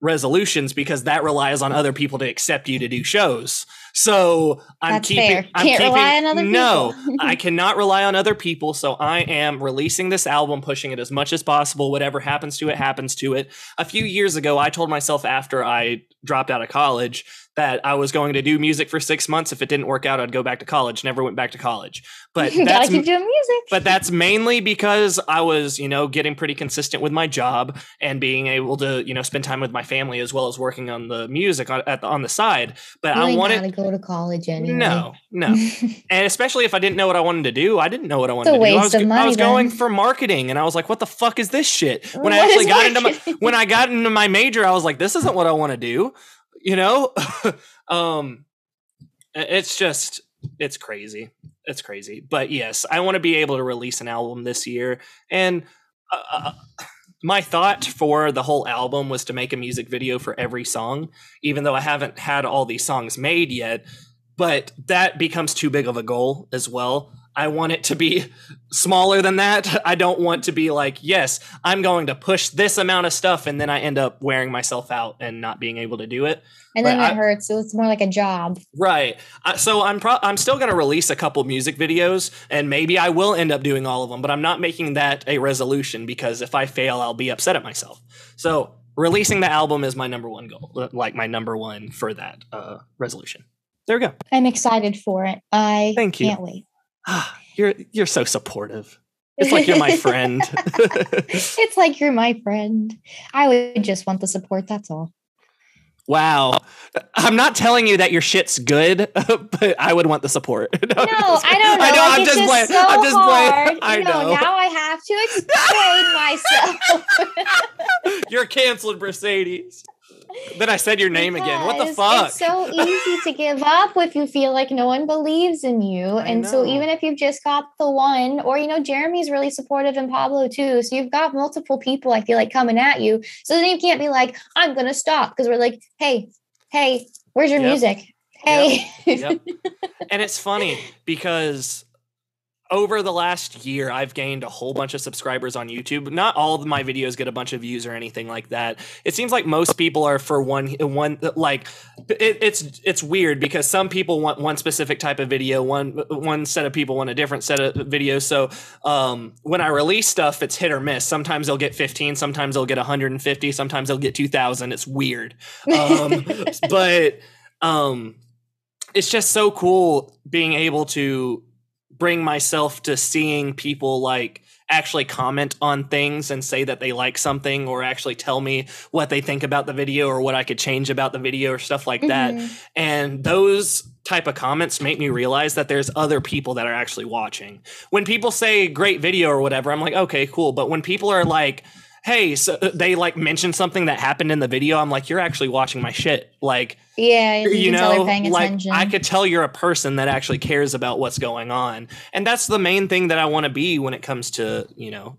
resolutions because that relies on other people to accept you to do shows. So I'm That's keeping. fair. I'm Can't keeping, rely on other No, people. I (laughs) cannot rely on other people. So I am releasing this album, pushing it as much as possible. Whatever happens to it, happens to it. A few years ago, I told myself after I dropped out of college that I was going to do music for six months. If it didn't work out, I'd go back to college. Never went back to college. But (laughs) that's keep doing music. but that's mainly because I was, you know, getting pretty consistent with my job and being able to, you know, spend time with my family as well as working on the music on, at the, on the side. But I wanted gotta go to college anyway. no, no, (laughs) and especially if I didn't know what I wanted to do, I didn't know what I wanted to do. I was, of I was going for marketing, and I was like, "What the fuck is this shit?" When I actually got into my when I got into my major, I was like, "This isn't what I want to do," you know. (laughs) um, it's just it's crazy, it's crazy. But yes, I want to be able to release an album this year, and uh, my thought for the whole album was to make a music video for every song, even though I haven't had all these songs made yet. But that becomes too big of a goal as well. I want it to be smaller than that. I don't want to be like, yes, I'm going to push this amount of stuff, and then I end up wearing myself out and not being able to do it. and then it I- hurts. So it's more like a job. Right. So I'm pro- I'm still going to release a couple music videos, and maybe I will end up doing all of them. But I'm not making that a resolution because if I fail, I'll be upset at myself. So releasing the album is my number one goal, uh, like my number one for that uh, resolution. There we go. I'm excited for it. I Thank you. can't wait. (sighs) you're you're so supportive. It's like you're my friend. (laughs) it's like you're my friend. I would just want the support. That's all. wow. I'm not telling you that your shit's good, (laughs) but I would want the support. (laughs) No, No, I don't know. I know. Like, I'm just just playing. so I'm just playing. I you know, know. Now I have to explain myself. You're canceled, Mercedes. Then I said your name again. What the fuck? It's so easy to give up if you feel like no one believes in you. I and so even if you've just got the one, or you know, Jeremy's really supportive and Pablo too. So you've got multiple people I feel like coming at you. So then you can't be like, I'm gonna stop because we're like, hey, hey, where's your Yep. music? Hey. Yep. (laughs) and it's funny because over the last year, I've gained a whole bunch of subscribers on YouTube. Not all of my videos get a bunch of views or anything like that. It seems like most people are for one one like it, it's it's weird because some people want one specific type of video, one one set of people want a different set of videos. So um, when I release stuff, it's hit or miss. Sometimes they'll get 15, sometimes they'll get 150, sometimes they'll get 2,000. It's weird, um, (laughs) but um, it's just so cool being able to bring myself to seeing people like actually comment on things and say that they like something or actually tell me what they think about the video or what I could change about the video or stuff like that. Mhm. And those type of comments make me realize that there's other people that are actually watching. When people say great video or whatever, I'm like, okay, cool. But when people are like, hey, so uh, they like mention something that happened in the video, I'm like, you're actually watching my shit. Like, Yeah, you, you know, like attention. I could tell you're a person that actually cares about what's going on, and that's the main thing that I want to be when it comes to you know.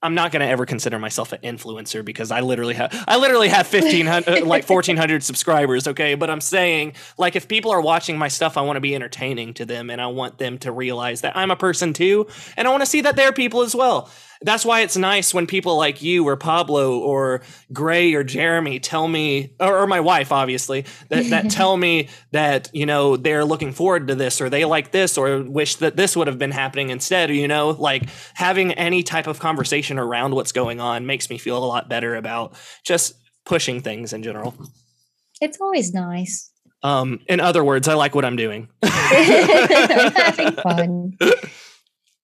I'm not going to ever consider myself an influencer because I literally have I literally have 1500 like (laughs) 1400 subscribers, okay? But I'm saying like if people are watching my stuff, I want to be entertaining to them and I want them to realize that I'm a person too and I want to see that they're people as well. That's why it's nice when people like you or Pablo or Gray or Jeremy tell me, or, or my wife, obviously, that, that (laughs) tell me that, you know, they're looking forward to this or they like this or wish that this would have been happening instead. You know, like having any type of conversation around what's going on makes me feel a lot better about just pushing things in general. it's always nice. Um, in other words, I like what I'm doing. I'm (laughs) having (laughs) fun.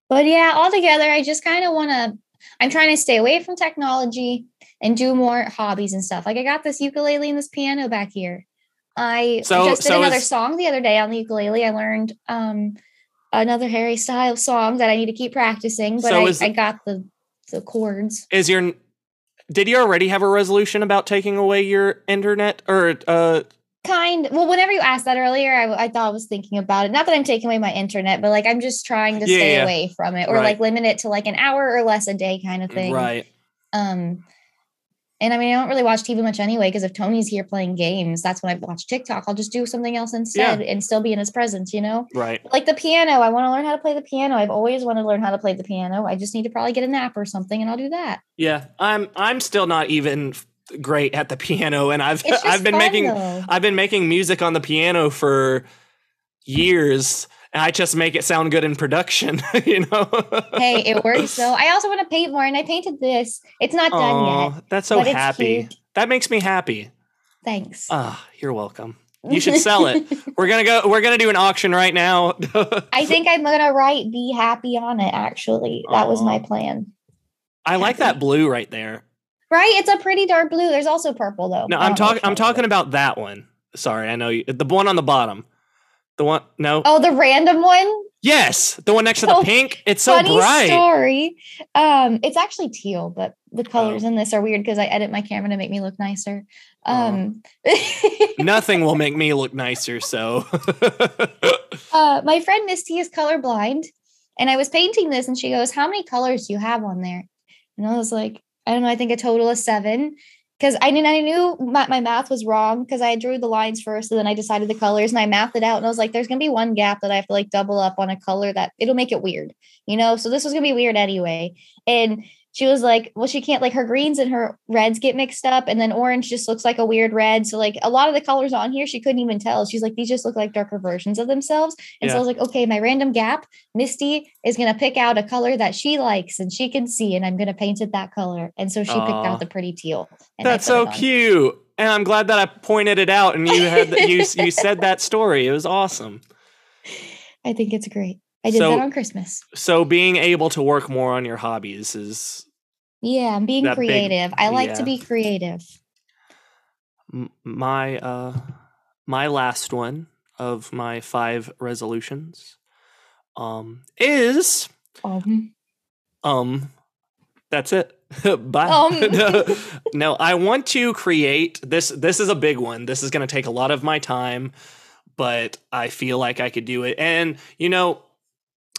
But yeah, altogether, I just kind of want to. I'm trying to stay away from technology and do more hobbies and stuff. Like I got this ukulele and this piano back here. I So- just did so another is- song the other day on the ukulele. I learned um another Harry Styles song that I need to keep practicing, but So I, is- I got the the chords. Is your did you already have a resolution about taking away your internet or uh Kind well, whenever you asked that earlier, I, I thought I was thinking about it. Not that I'm taking away my internet, but like I'm just trying to Yeah, stay yeah. away from it or Right. like limit it to like an hour or less a day kind of thing. right? Um, and I mean, I don't really watch TV much anyway because if Tony's here playing games, that's when I watch TikTok. I'll just do something else instead and still be in his presence, you know? Right. Like the piano, I want to learn how to play the piano. I've always wanted to learn how to play the piano. I just need to probably get a nap or something and I'll do that. Yeah, I'm I'm still not even great at the (laughs) piano, and I've I've been fun, making though. I've been making music on the piano for years, and I just make it sound good in production. (laughs) You know. hey, it works though. I also want to paint more, and I painted this. It's not done yet. that's so happy. That makes me happy. Thanks. Ah, you're welcome. You should sell it. (laughs) We're gonna go. We're gonna do an auction right now. I think I'm gonna write "Be Happy" on it. Actually, that was my plan. I like that blue right there. Right? It's a pretty dark blue. There's also purple though. No, I'm talking. I'm talking about that one. Sorry, I know you. The one on the bottom. The one. No. Oh, the random one. Yes, the one next to the pink. It's so Funny bright. story. Um, it's actually teal, but the colors Oh. in this are weird because I edit my camera to make me look nicer. Um, (laughs) Nothing will make me look nicer. So. (laughs) uh, my friend Misty is colorblind, and I was painting this, and she goes, "How many colors do you have on there?" And I was like, "I don't know. I think a total of seven. Because I didn't, I knew my, my math was wrong because I drew the lines first, and then I decided the colors, and I mathed it out, and I was like, "There's gonna be one gap that I have to like double up on a color that it'll make it weird, you know." So this was gonna be weird anyway, and she was like, well, she can't like her greens and her reds get mixed up, and then orange just looks like a weird red. So like a lot of the colors on here, she couldn't even tell. She's like, these just look like darker versions of themselves. And so I was like, okay, my random gap, Misty is gonna pick out a color that she likes and she can see, and I'm gonna paint it that color. And so she picked out the pretty teal. and That's so cute, and I'm glad that I pointed it out and you had you you said that story. It was awesome. (laughs) I think it's great. I did So- that on Christmas. So being able to work more on your hobbies is Yeah, I'm being that big- creative. I like yeah. to be creative. my uh my last one of my five resolutions um is Um, um that's it (laughs) bye Um. (laughs) no, no i want to create this this is a big one this is going to take a lot of my time but i feel like i could do it and you know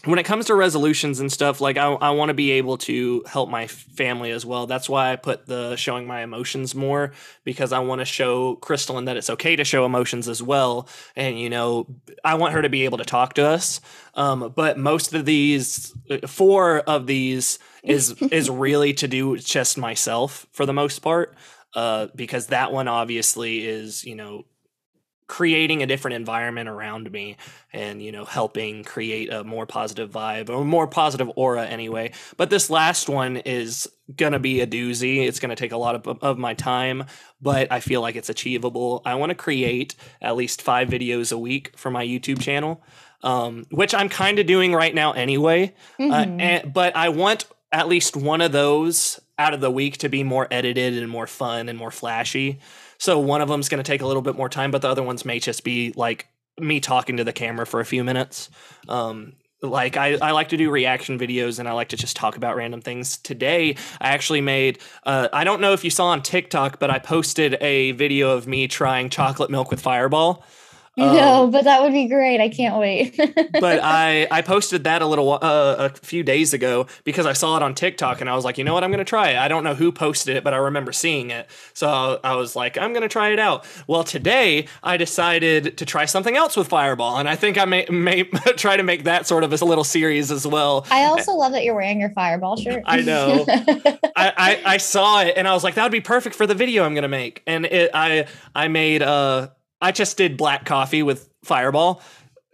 when it comes to resolutions and stuff like i, I want to be able to help my family as well. That's why i put the showing my emotions more because i want to show crystalline that it's okay to show emotions as well. And you know i want her to be able to talk to us. Um, but most of these uh, four of these is (laughs) is really to do with just myself for the most part uh, because that one obviously is you know creating a different environment around me and you know helping create a more positive vibe or more positive aura anyway but this last one is gonna be a doozy it's gonna take a lot of, of my time but i feel like it's achievable i want to create at least five videos a week for my youtube channel um, which i'm kind of doing right now anyway uh, mhm. and, but I want at least one of those out of the week to be more edited and more fun and more flashy. So one of them's going to take a little bit more time, but the other ones may just be like me talking to the camera for a few minutes. Um, like I, I like to do reaction videos and I like to just talk about random things. Today, I actually made. Uh, I don't know if you saw on TikTok, but I posted a video of me trying chocolate milk with Fireball. No, but that would be great. I can't wait. (laughs) but I I posted that a little uh, a few days ago because I saw it on TikTok and I was like, you know what, I'm gonna try it. I don't know who posted it, but I remember seeing it, so I was like, I'm gonna try it out. Well, today I decided to try something else with Fireball, and I think I may may (laughs) try to make that sort of a little series as well. I also love that you're wearing your fireball shirt. I know. (laughs) I, I, I saw it and I was like, that would be perfect for the video I'm gonna make. And it I I made uh I just did black coffee with Fireball.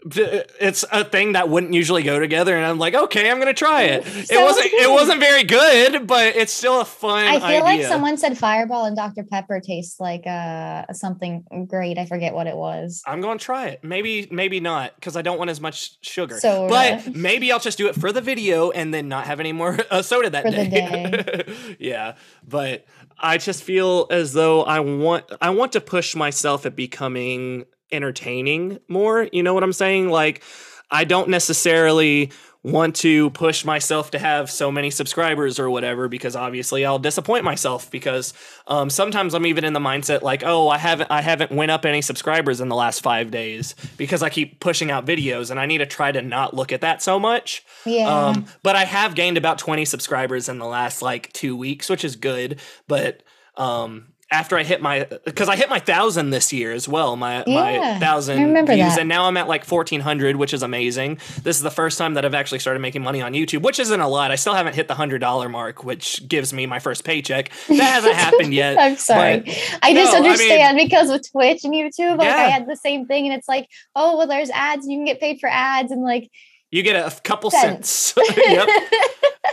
It's a thing that wouldn't usually go together, and I'm like, okay, I'm gonna try it. It wasn't it wasn't very good, but it's still a fun I feel idea. like someone said Fireball and Dr. Pepper tastes like uh something great. I forget what it was. I'm going to try it. Maybe, maybe not, because I don't want as much sugar. Soda. But maybe I'll just do it for the video and then not have any more uh, soda that For the day. (laughs) yeah, but I just feel as though I want I want to push myself at becoming entertaining more. You know what I'm saying? Like I don't necessarily want to push myself to have so many subscribers or whatever because obviously I'll disappoint myself because um, sometimes I'm even in the mindset like oh I haven't I haven't went up any subscribers in the last five days because I keep pushing out videos and I need to try to not look at that so much. Yeah. Um, but I have gained about 20 subscribers in the last like two weeks, which is good. But um, after I hit my because I hit my thousand this year as well, my Yeah, my I thousand remember views, that. and now I'm at like fourteen hundred, which is amazing. This is the first time that I've actually started making money on YouTube, which isn't a lot. I still haven't hit the hundred dollar mark, which gives me my first paycheck. That hasn't happened yet. (laughs) I'm sorry. I just No, I mean- understand because with Twitch and YouTube, like Yeah. I had the same thing, and it's like, oh well, there's ads, you can get paid for ads, and like, You get a couple Cents. cents. (laughs) yep. (laughs)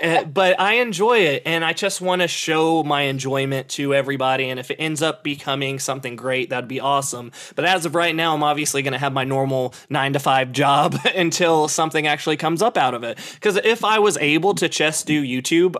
Uh, but I enjoy it, and I just want to show my enjoyment to everybody. And if it ends up becoming something great, that'd be awesome. But as of right now, I'm obviously going to have my normal nine to five job (laughs) until something actually comes up out of it. Because if I was able to just do YouTube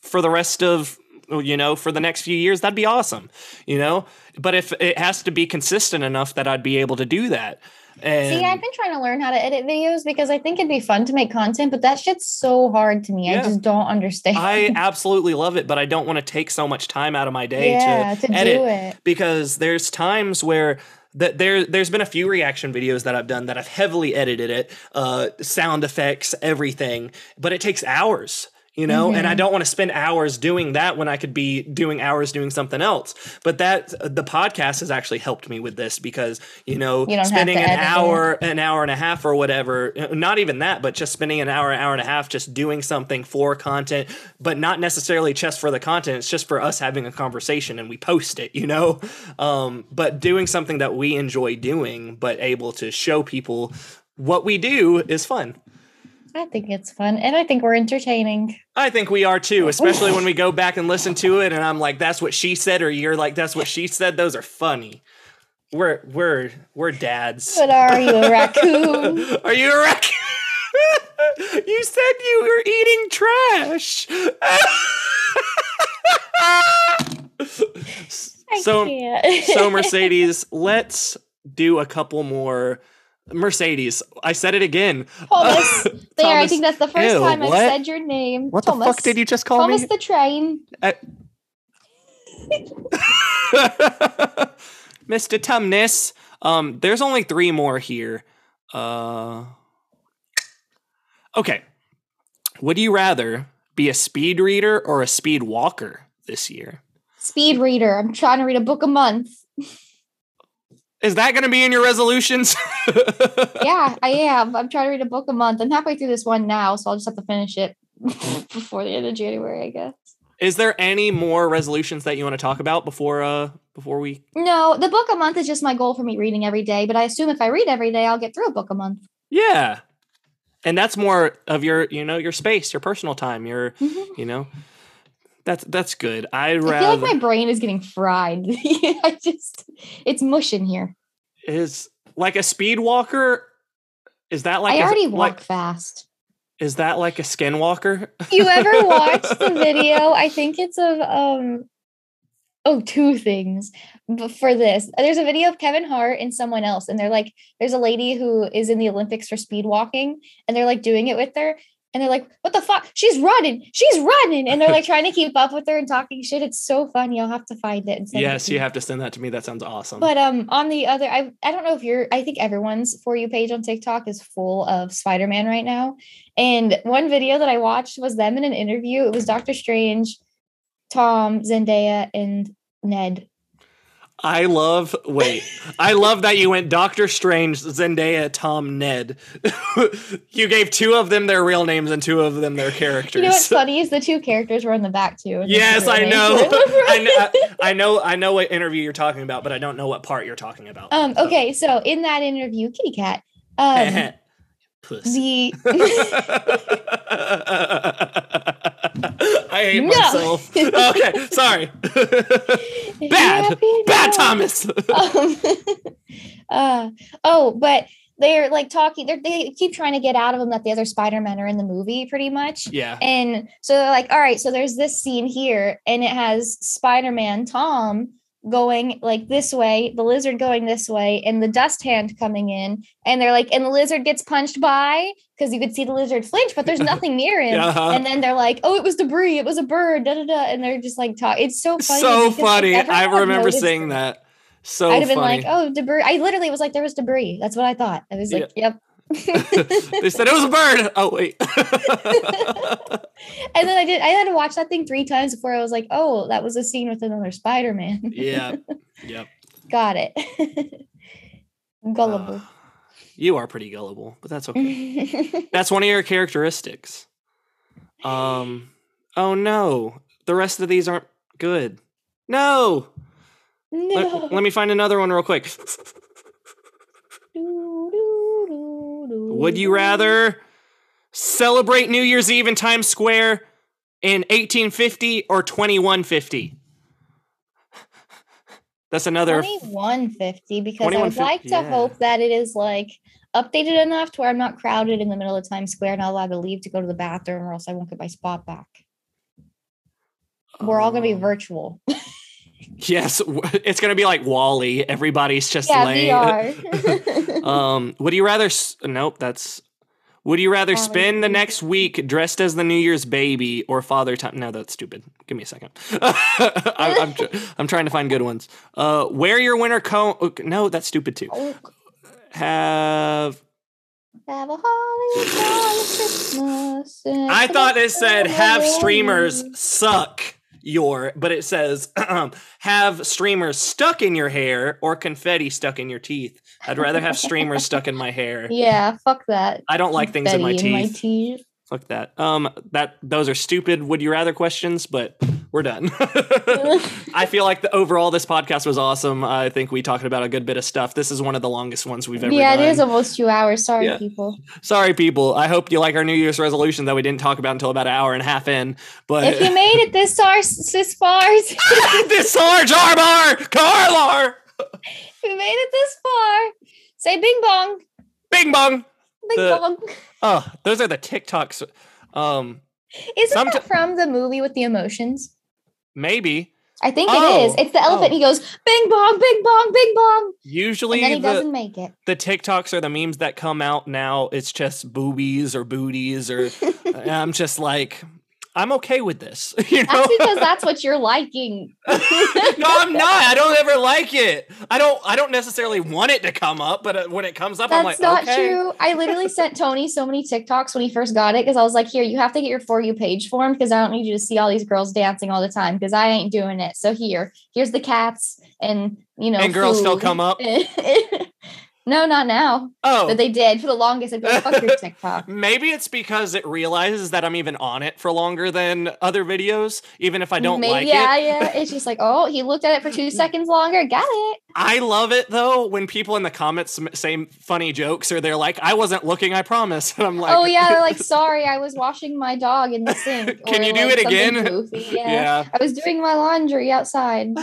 for the rest of you know for the next few years that'd be awesome you know but if it has to be consistent enough that i'd be able to do that and see, I've been trying to learn how to edit videos because I think it'd be fun to make content, but that shit's so hard to me. I just don't understand. I absolutely love it, but I don't want to take so much time out of my day yeah, to, to, edit do it. because there's times where that there there's been a few reaction videos that I've done that I've heavily edited it, uh, sound effects, everything, but it takes hours. You know, and I Mhm. don't want to spend hours doing that when I could be doing hours doing something else. But that the podcast has actually helped me with this because you know You spending an edit it. hour, an hour and a half or whatever, uh, not even that, but just spending an hour, an hour and a half just doing something for content, but not necessarily just for the content. It's just for us having a conversation and we post it, you know? (laughs) Um, but doing something that we enjoy doing, but able to show people what we do is fun. I think it's fun, and I think we're entertaining. I think we are too, especially when we go back and listen to it and I'm like, that's what she said, or you're like, that's what she said. Those are funny. We're we're we're dads. But are you a (laughs) raccoon? Are you a raccoon? (laughs) you said you were eating trash. (laughs) So can't. so Mercedes, let's do a couple more Mercedes. I said it again. Thomas. (laughs) There, I think that's the first Ew, time what? I've said your name. What Thomas. the fuck did you just call me? Thomas me? the train. (laughs) Mr. Tumnus. Um, there's only three more here. Uh, okay. Would you rather be a speed reader or a speed walker this year? Speed reader. I'm trying to read a book a month. Is that going to be in your resolutions? (laughs) Yeah, I am. I'm trying to read a book a month. I'm halfway through this one now, so I'll just have to finish it (laughs) before the end of January, I guess. Is there any more resolutions that you want to talk about before uh before we No, the book a month is just my goal for me reading every day, but I assume if I read every day, I'll get through a book a month. Yeah. And that's more of your, you know, your space, your personal time, your, Mhm. you know. That's that's good. I'd I feel like my brain is getting fried. (laughs) I just, it's mush in here. is like a speed walker is that like I a- already walk like fast. is that like a skinwalker? (laughs) You ever (laughs) watched the video? I think it's of um oh two things but for this. There's a video of Kevin Hart and someone else, and they're like, there's a lady who is in the Olympics for speed walking, and they're like doing it with her. And they're like, what the fuck? She's running. She's running. And they're like trying to keep up with her and talking shit. It's so funny. I'll have to find it. And send it yes, to you have to send that to me. That sounds awesome. But um on the other I I don't know if you're I think everyone's for you page on TikTok is full of Spider-Man right now. And one video that I watched was them in an interview. It was Doctor Strange, Tom, Zendaya, and Ned. I love wait. I love that you went Doctor Strange, Zendaya, Tom, Ned. (laughs) you gave two of them their real names and two of them their characters. You know what's funny is the two characters were in the back too. Yes, I know. were in the I know. (laughs) I know. I know what interview you're talking about, but I don't know what part you're talking about. um, okay, so in that interview, Kitty Cat, um, (laughs) the I hate No. myself. (laughs) Okay, sorry. (laughs) bad, Happy bad. Thomas. (laughs) um, uh, oh, but they're like talking. They're, they keep trying to get out of them that the other Spider Men are in the movie, pretty much. yeah. And so they're like, all right, so there's this scene here, and it has Spider Man Tom going like this way, the lizard going this way, and the dust hand coming in. And they're like, and the lizard gets punched by because you could see the lizard flinch, but there's (laughs) nothing near him. Uh-huh. And then they're like, oh, it was debris, it was a bird, da da da. And they're just like, talk. It's so funny. So funny. I remember seeing that. So I'd have been like, oh, debris. I literally was like, there was debris. That's what I thought. I was like, yep. They said it was a bird. Oh wait. (laughs) and then I did. I had to watch that thing three times before I was like, "Oh, that was a scene with another Spider-Man." yeah. (laughs) Yep. Got it. (laughs) Gullible. Uh, you are pretty gullible, but that's okay. that's one of your characteristics. Um. Oh no, the rest of these aren't good. No. no. Let, let me find another one real quick. Would you rather celebrate New Year's Eve in Times Square in 1850 or 2150? That's another. 2150 because I would 2150, like to yeah. hope that it is like updated enough to where I'm not crowded in the middle of Times Square, not allowed to leave to go to the bathroom, or else I won't get my spot back. We're all gonna be Um, virtual. (laughs) Yes, it's gonna be like WALL-E. Everybody's just yeah, laying. (laughs) (laughs) Um, would you rather? s- Nope, that's. Would you rather spend the next week dressed as the New Year's baby or Father Time? No, that's stupid. Give me a second. (laughs) I'm, I'm, tr- I'm trying to find good ones. Uh, wear your winter coat. No, that's stupid too. Oh, Have Have a holly Christmas. I thought it said have streamers suck your, but it says (clears throat) have streamers stuck in your hair or confetti stuck in your teeth. I'd rather have streamers stuck in my hair. (laughs) Yeah, fuck that. I don't like things in my teeth. teeth. Fuck that. Um, that those are stupid. Would you rather questions? But we're done. (laughs) I feel like the overall this podcast was awesome. I think we talked about a good bit of stuff. This is one of the longest ones we've ever had. yeah, done. it is almost two hours. Sorry, Yeah. people. Sorry, people. I hope you like our New Year's resolution that we didn't talk about until about an hour and a half in. But If you made it this far, this far, (laughs) this Sarge Arbar Carlar, (laughs) you made it this far, say bing bong, Bing Bong. The- (laughs) Oh, those are the TikToks. Um, Isn't somet- that from the movie with the emotions? maybe. I think it Oh, is. It's the elephant. oh. He goes bing bong, bing bong, bing bong, Usually and then he the, doesn't make it. the TikToks or the memes that come out now, it's just boobies or booties or (laughs) I'm just like, I'm okay with this. (laughs) You know? That's because that's what you're liking. (laughs) no, I'm not. I don't ever like it. I don't. I don't necessarily want it to come up, but uh, when it comes up, I'm That's like, not okay. true. I literally (laughs) sent Tony so many TikToks when he first got it because I was like, here, you have to get your For You page formed because I don't need you to see all these girls dancing all the time because I ain't doing it. So here, here's the cats and, you know, And girls still come up. No, not now. Oh, But they did for the longest. I'd be like, fuck your TikTok. maybe it's because it realizes that I'm even on it for longer than other videos, even if I don't Maybe, like yeah, it. yeah. It's just like, oh, he looked at it for two (laughs) seconds longer. Got it. I love it though when people in the comments say funny jokes or they're like, "I wasn't looking, I promise." (laughs) And I'm like, oh yeah, they're like, (laughs) sorry, I was washing my dog in the sink. Can you do like, it again? Yeah. yeah. I was doing my laundry outside.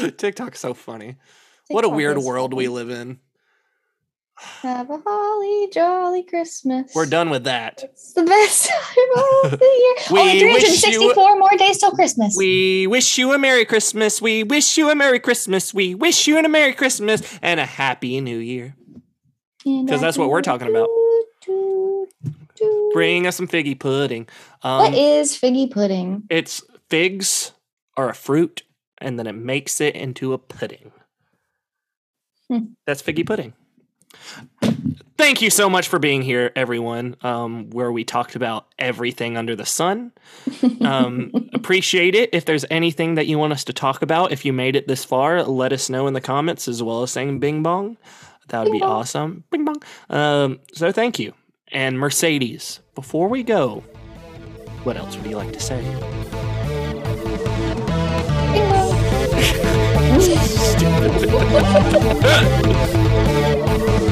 (laughs) TikTok's so funny. what a weird world we live in. Have a holly jolly Christmas. We're done with that. It's the best (laughs) time of the (laughs) year. We Only wish you- 364 more days till Christmas. We wish you a Merry Christmas. We wish you a Merry Christmas. We wish you a Merry Christmas and a Happy New Year. Because that's what we're talking about. do, do. Bring us some figgy pudding. what Um, is figgy pudding? it's figs are a fruit, and then it makes it into a pudding. Hmm. That's figgy pudding. Thank you so much for being here, everyone. Um, where we talked about everything under the sun. (laughs) Um, appreciate it. If there's anything that you want us to talk about, if you made it this far, let us know in the comments as well as saying "Bing Bong." That would be bong. awesome. Bing Bong. Um, so thank you. And Mercedes, before we go, what else would you like to say? Thank you.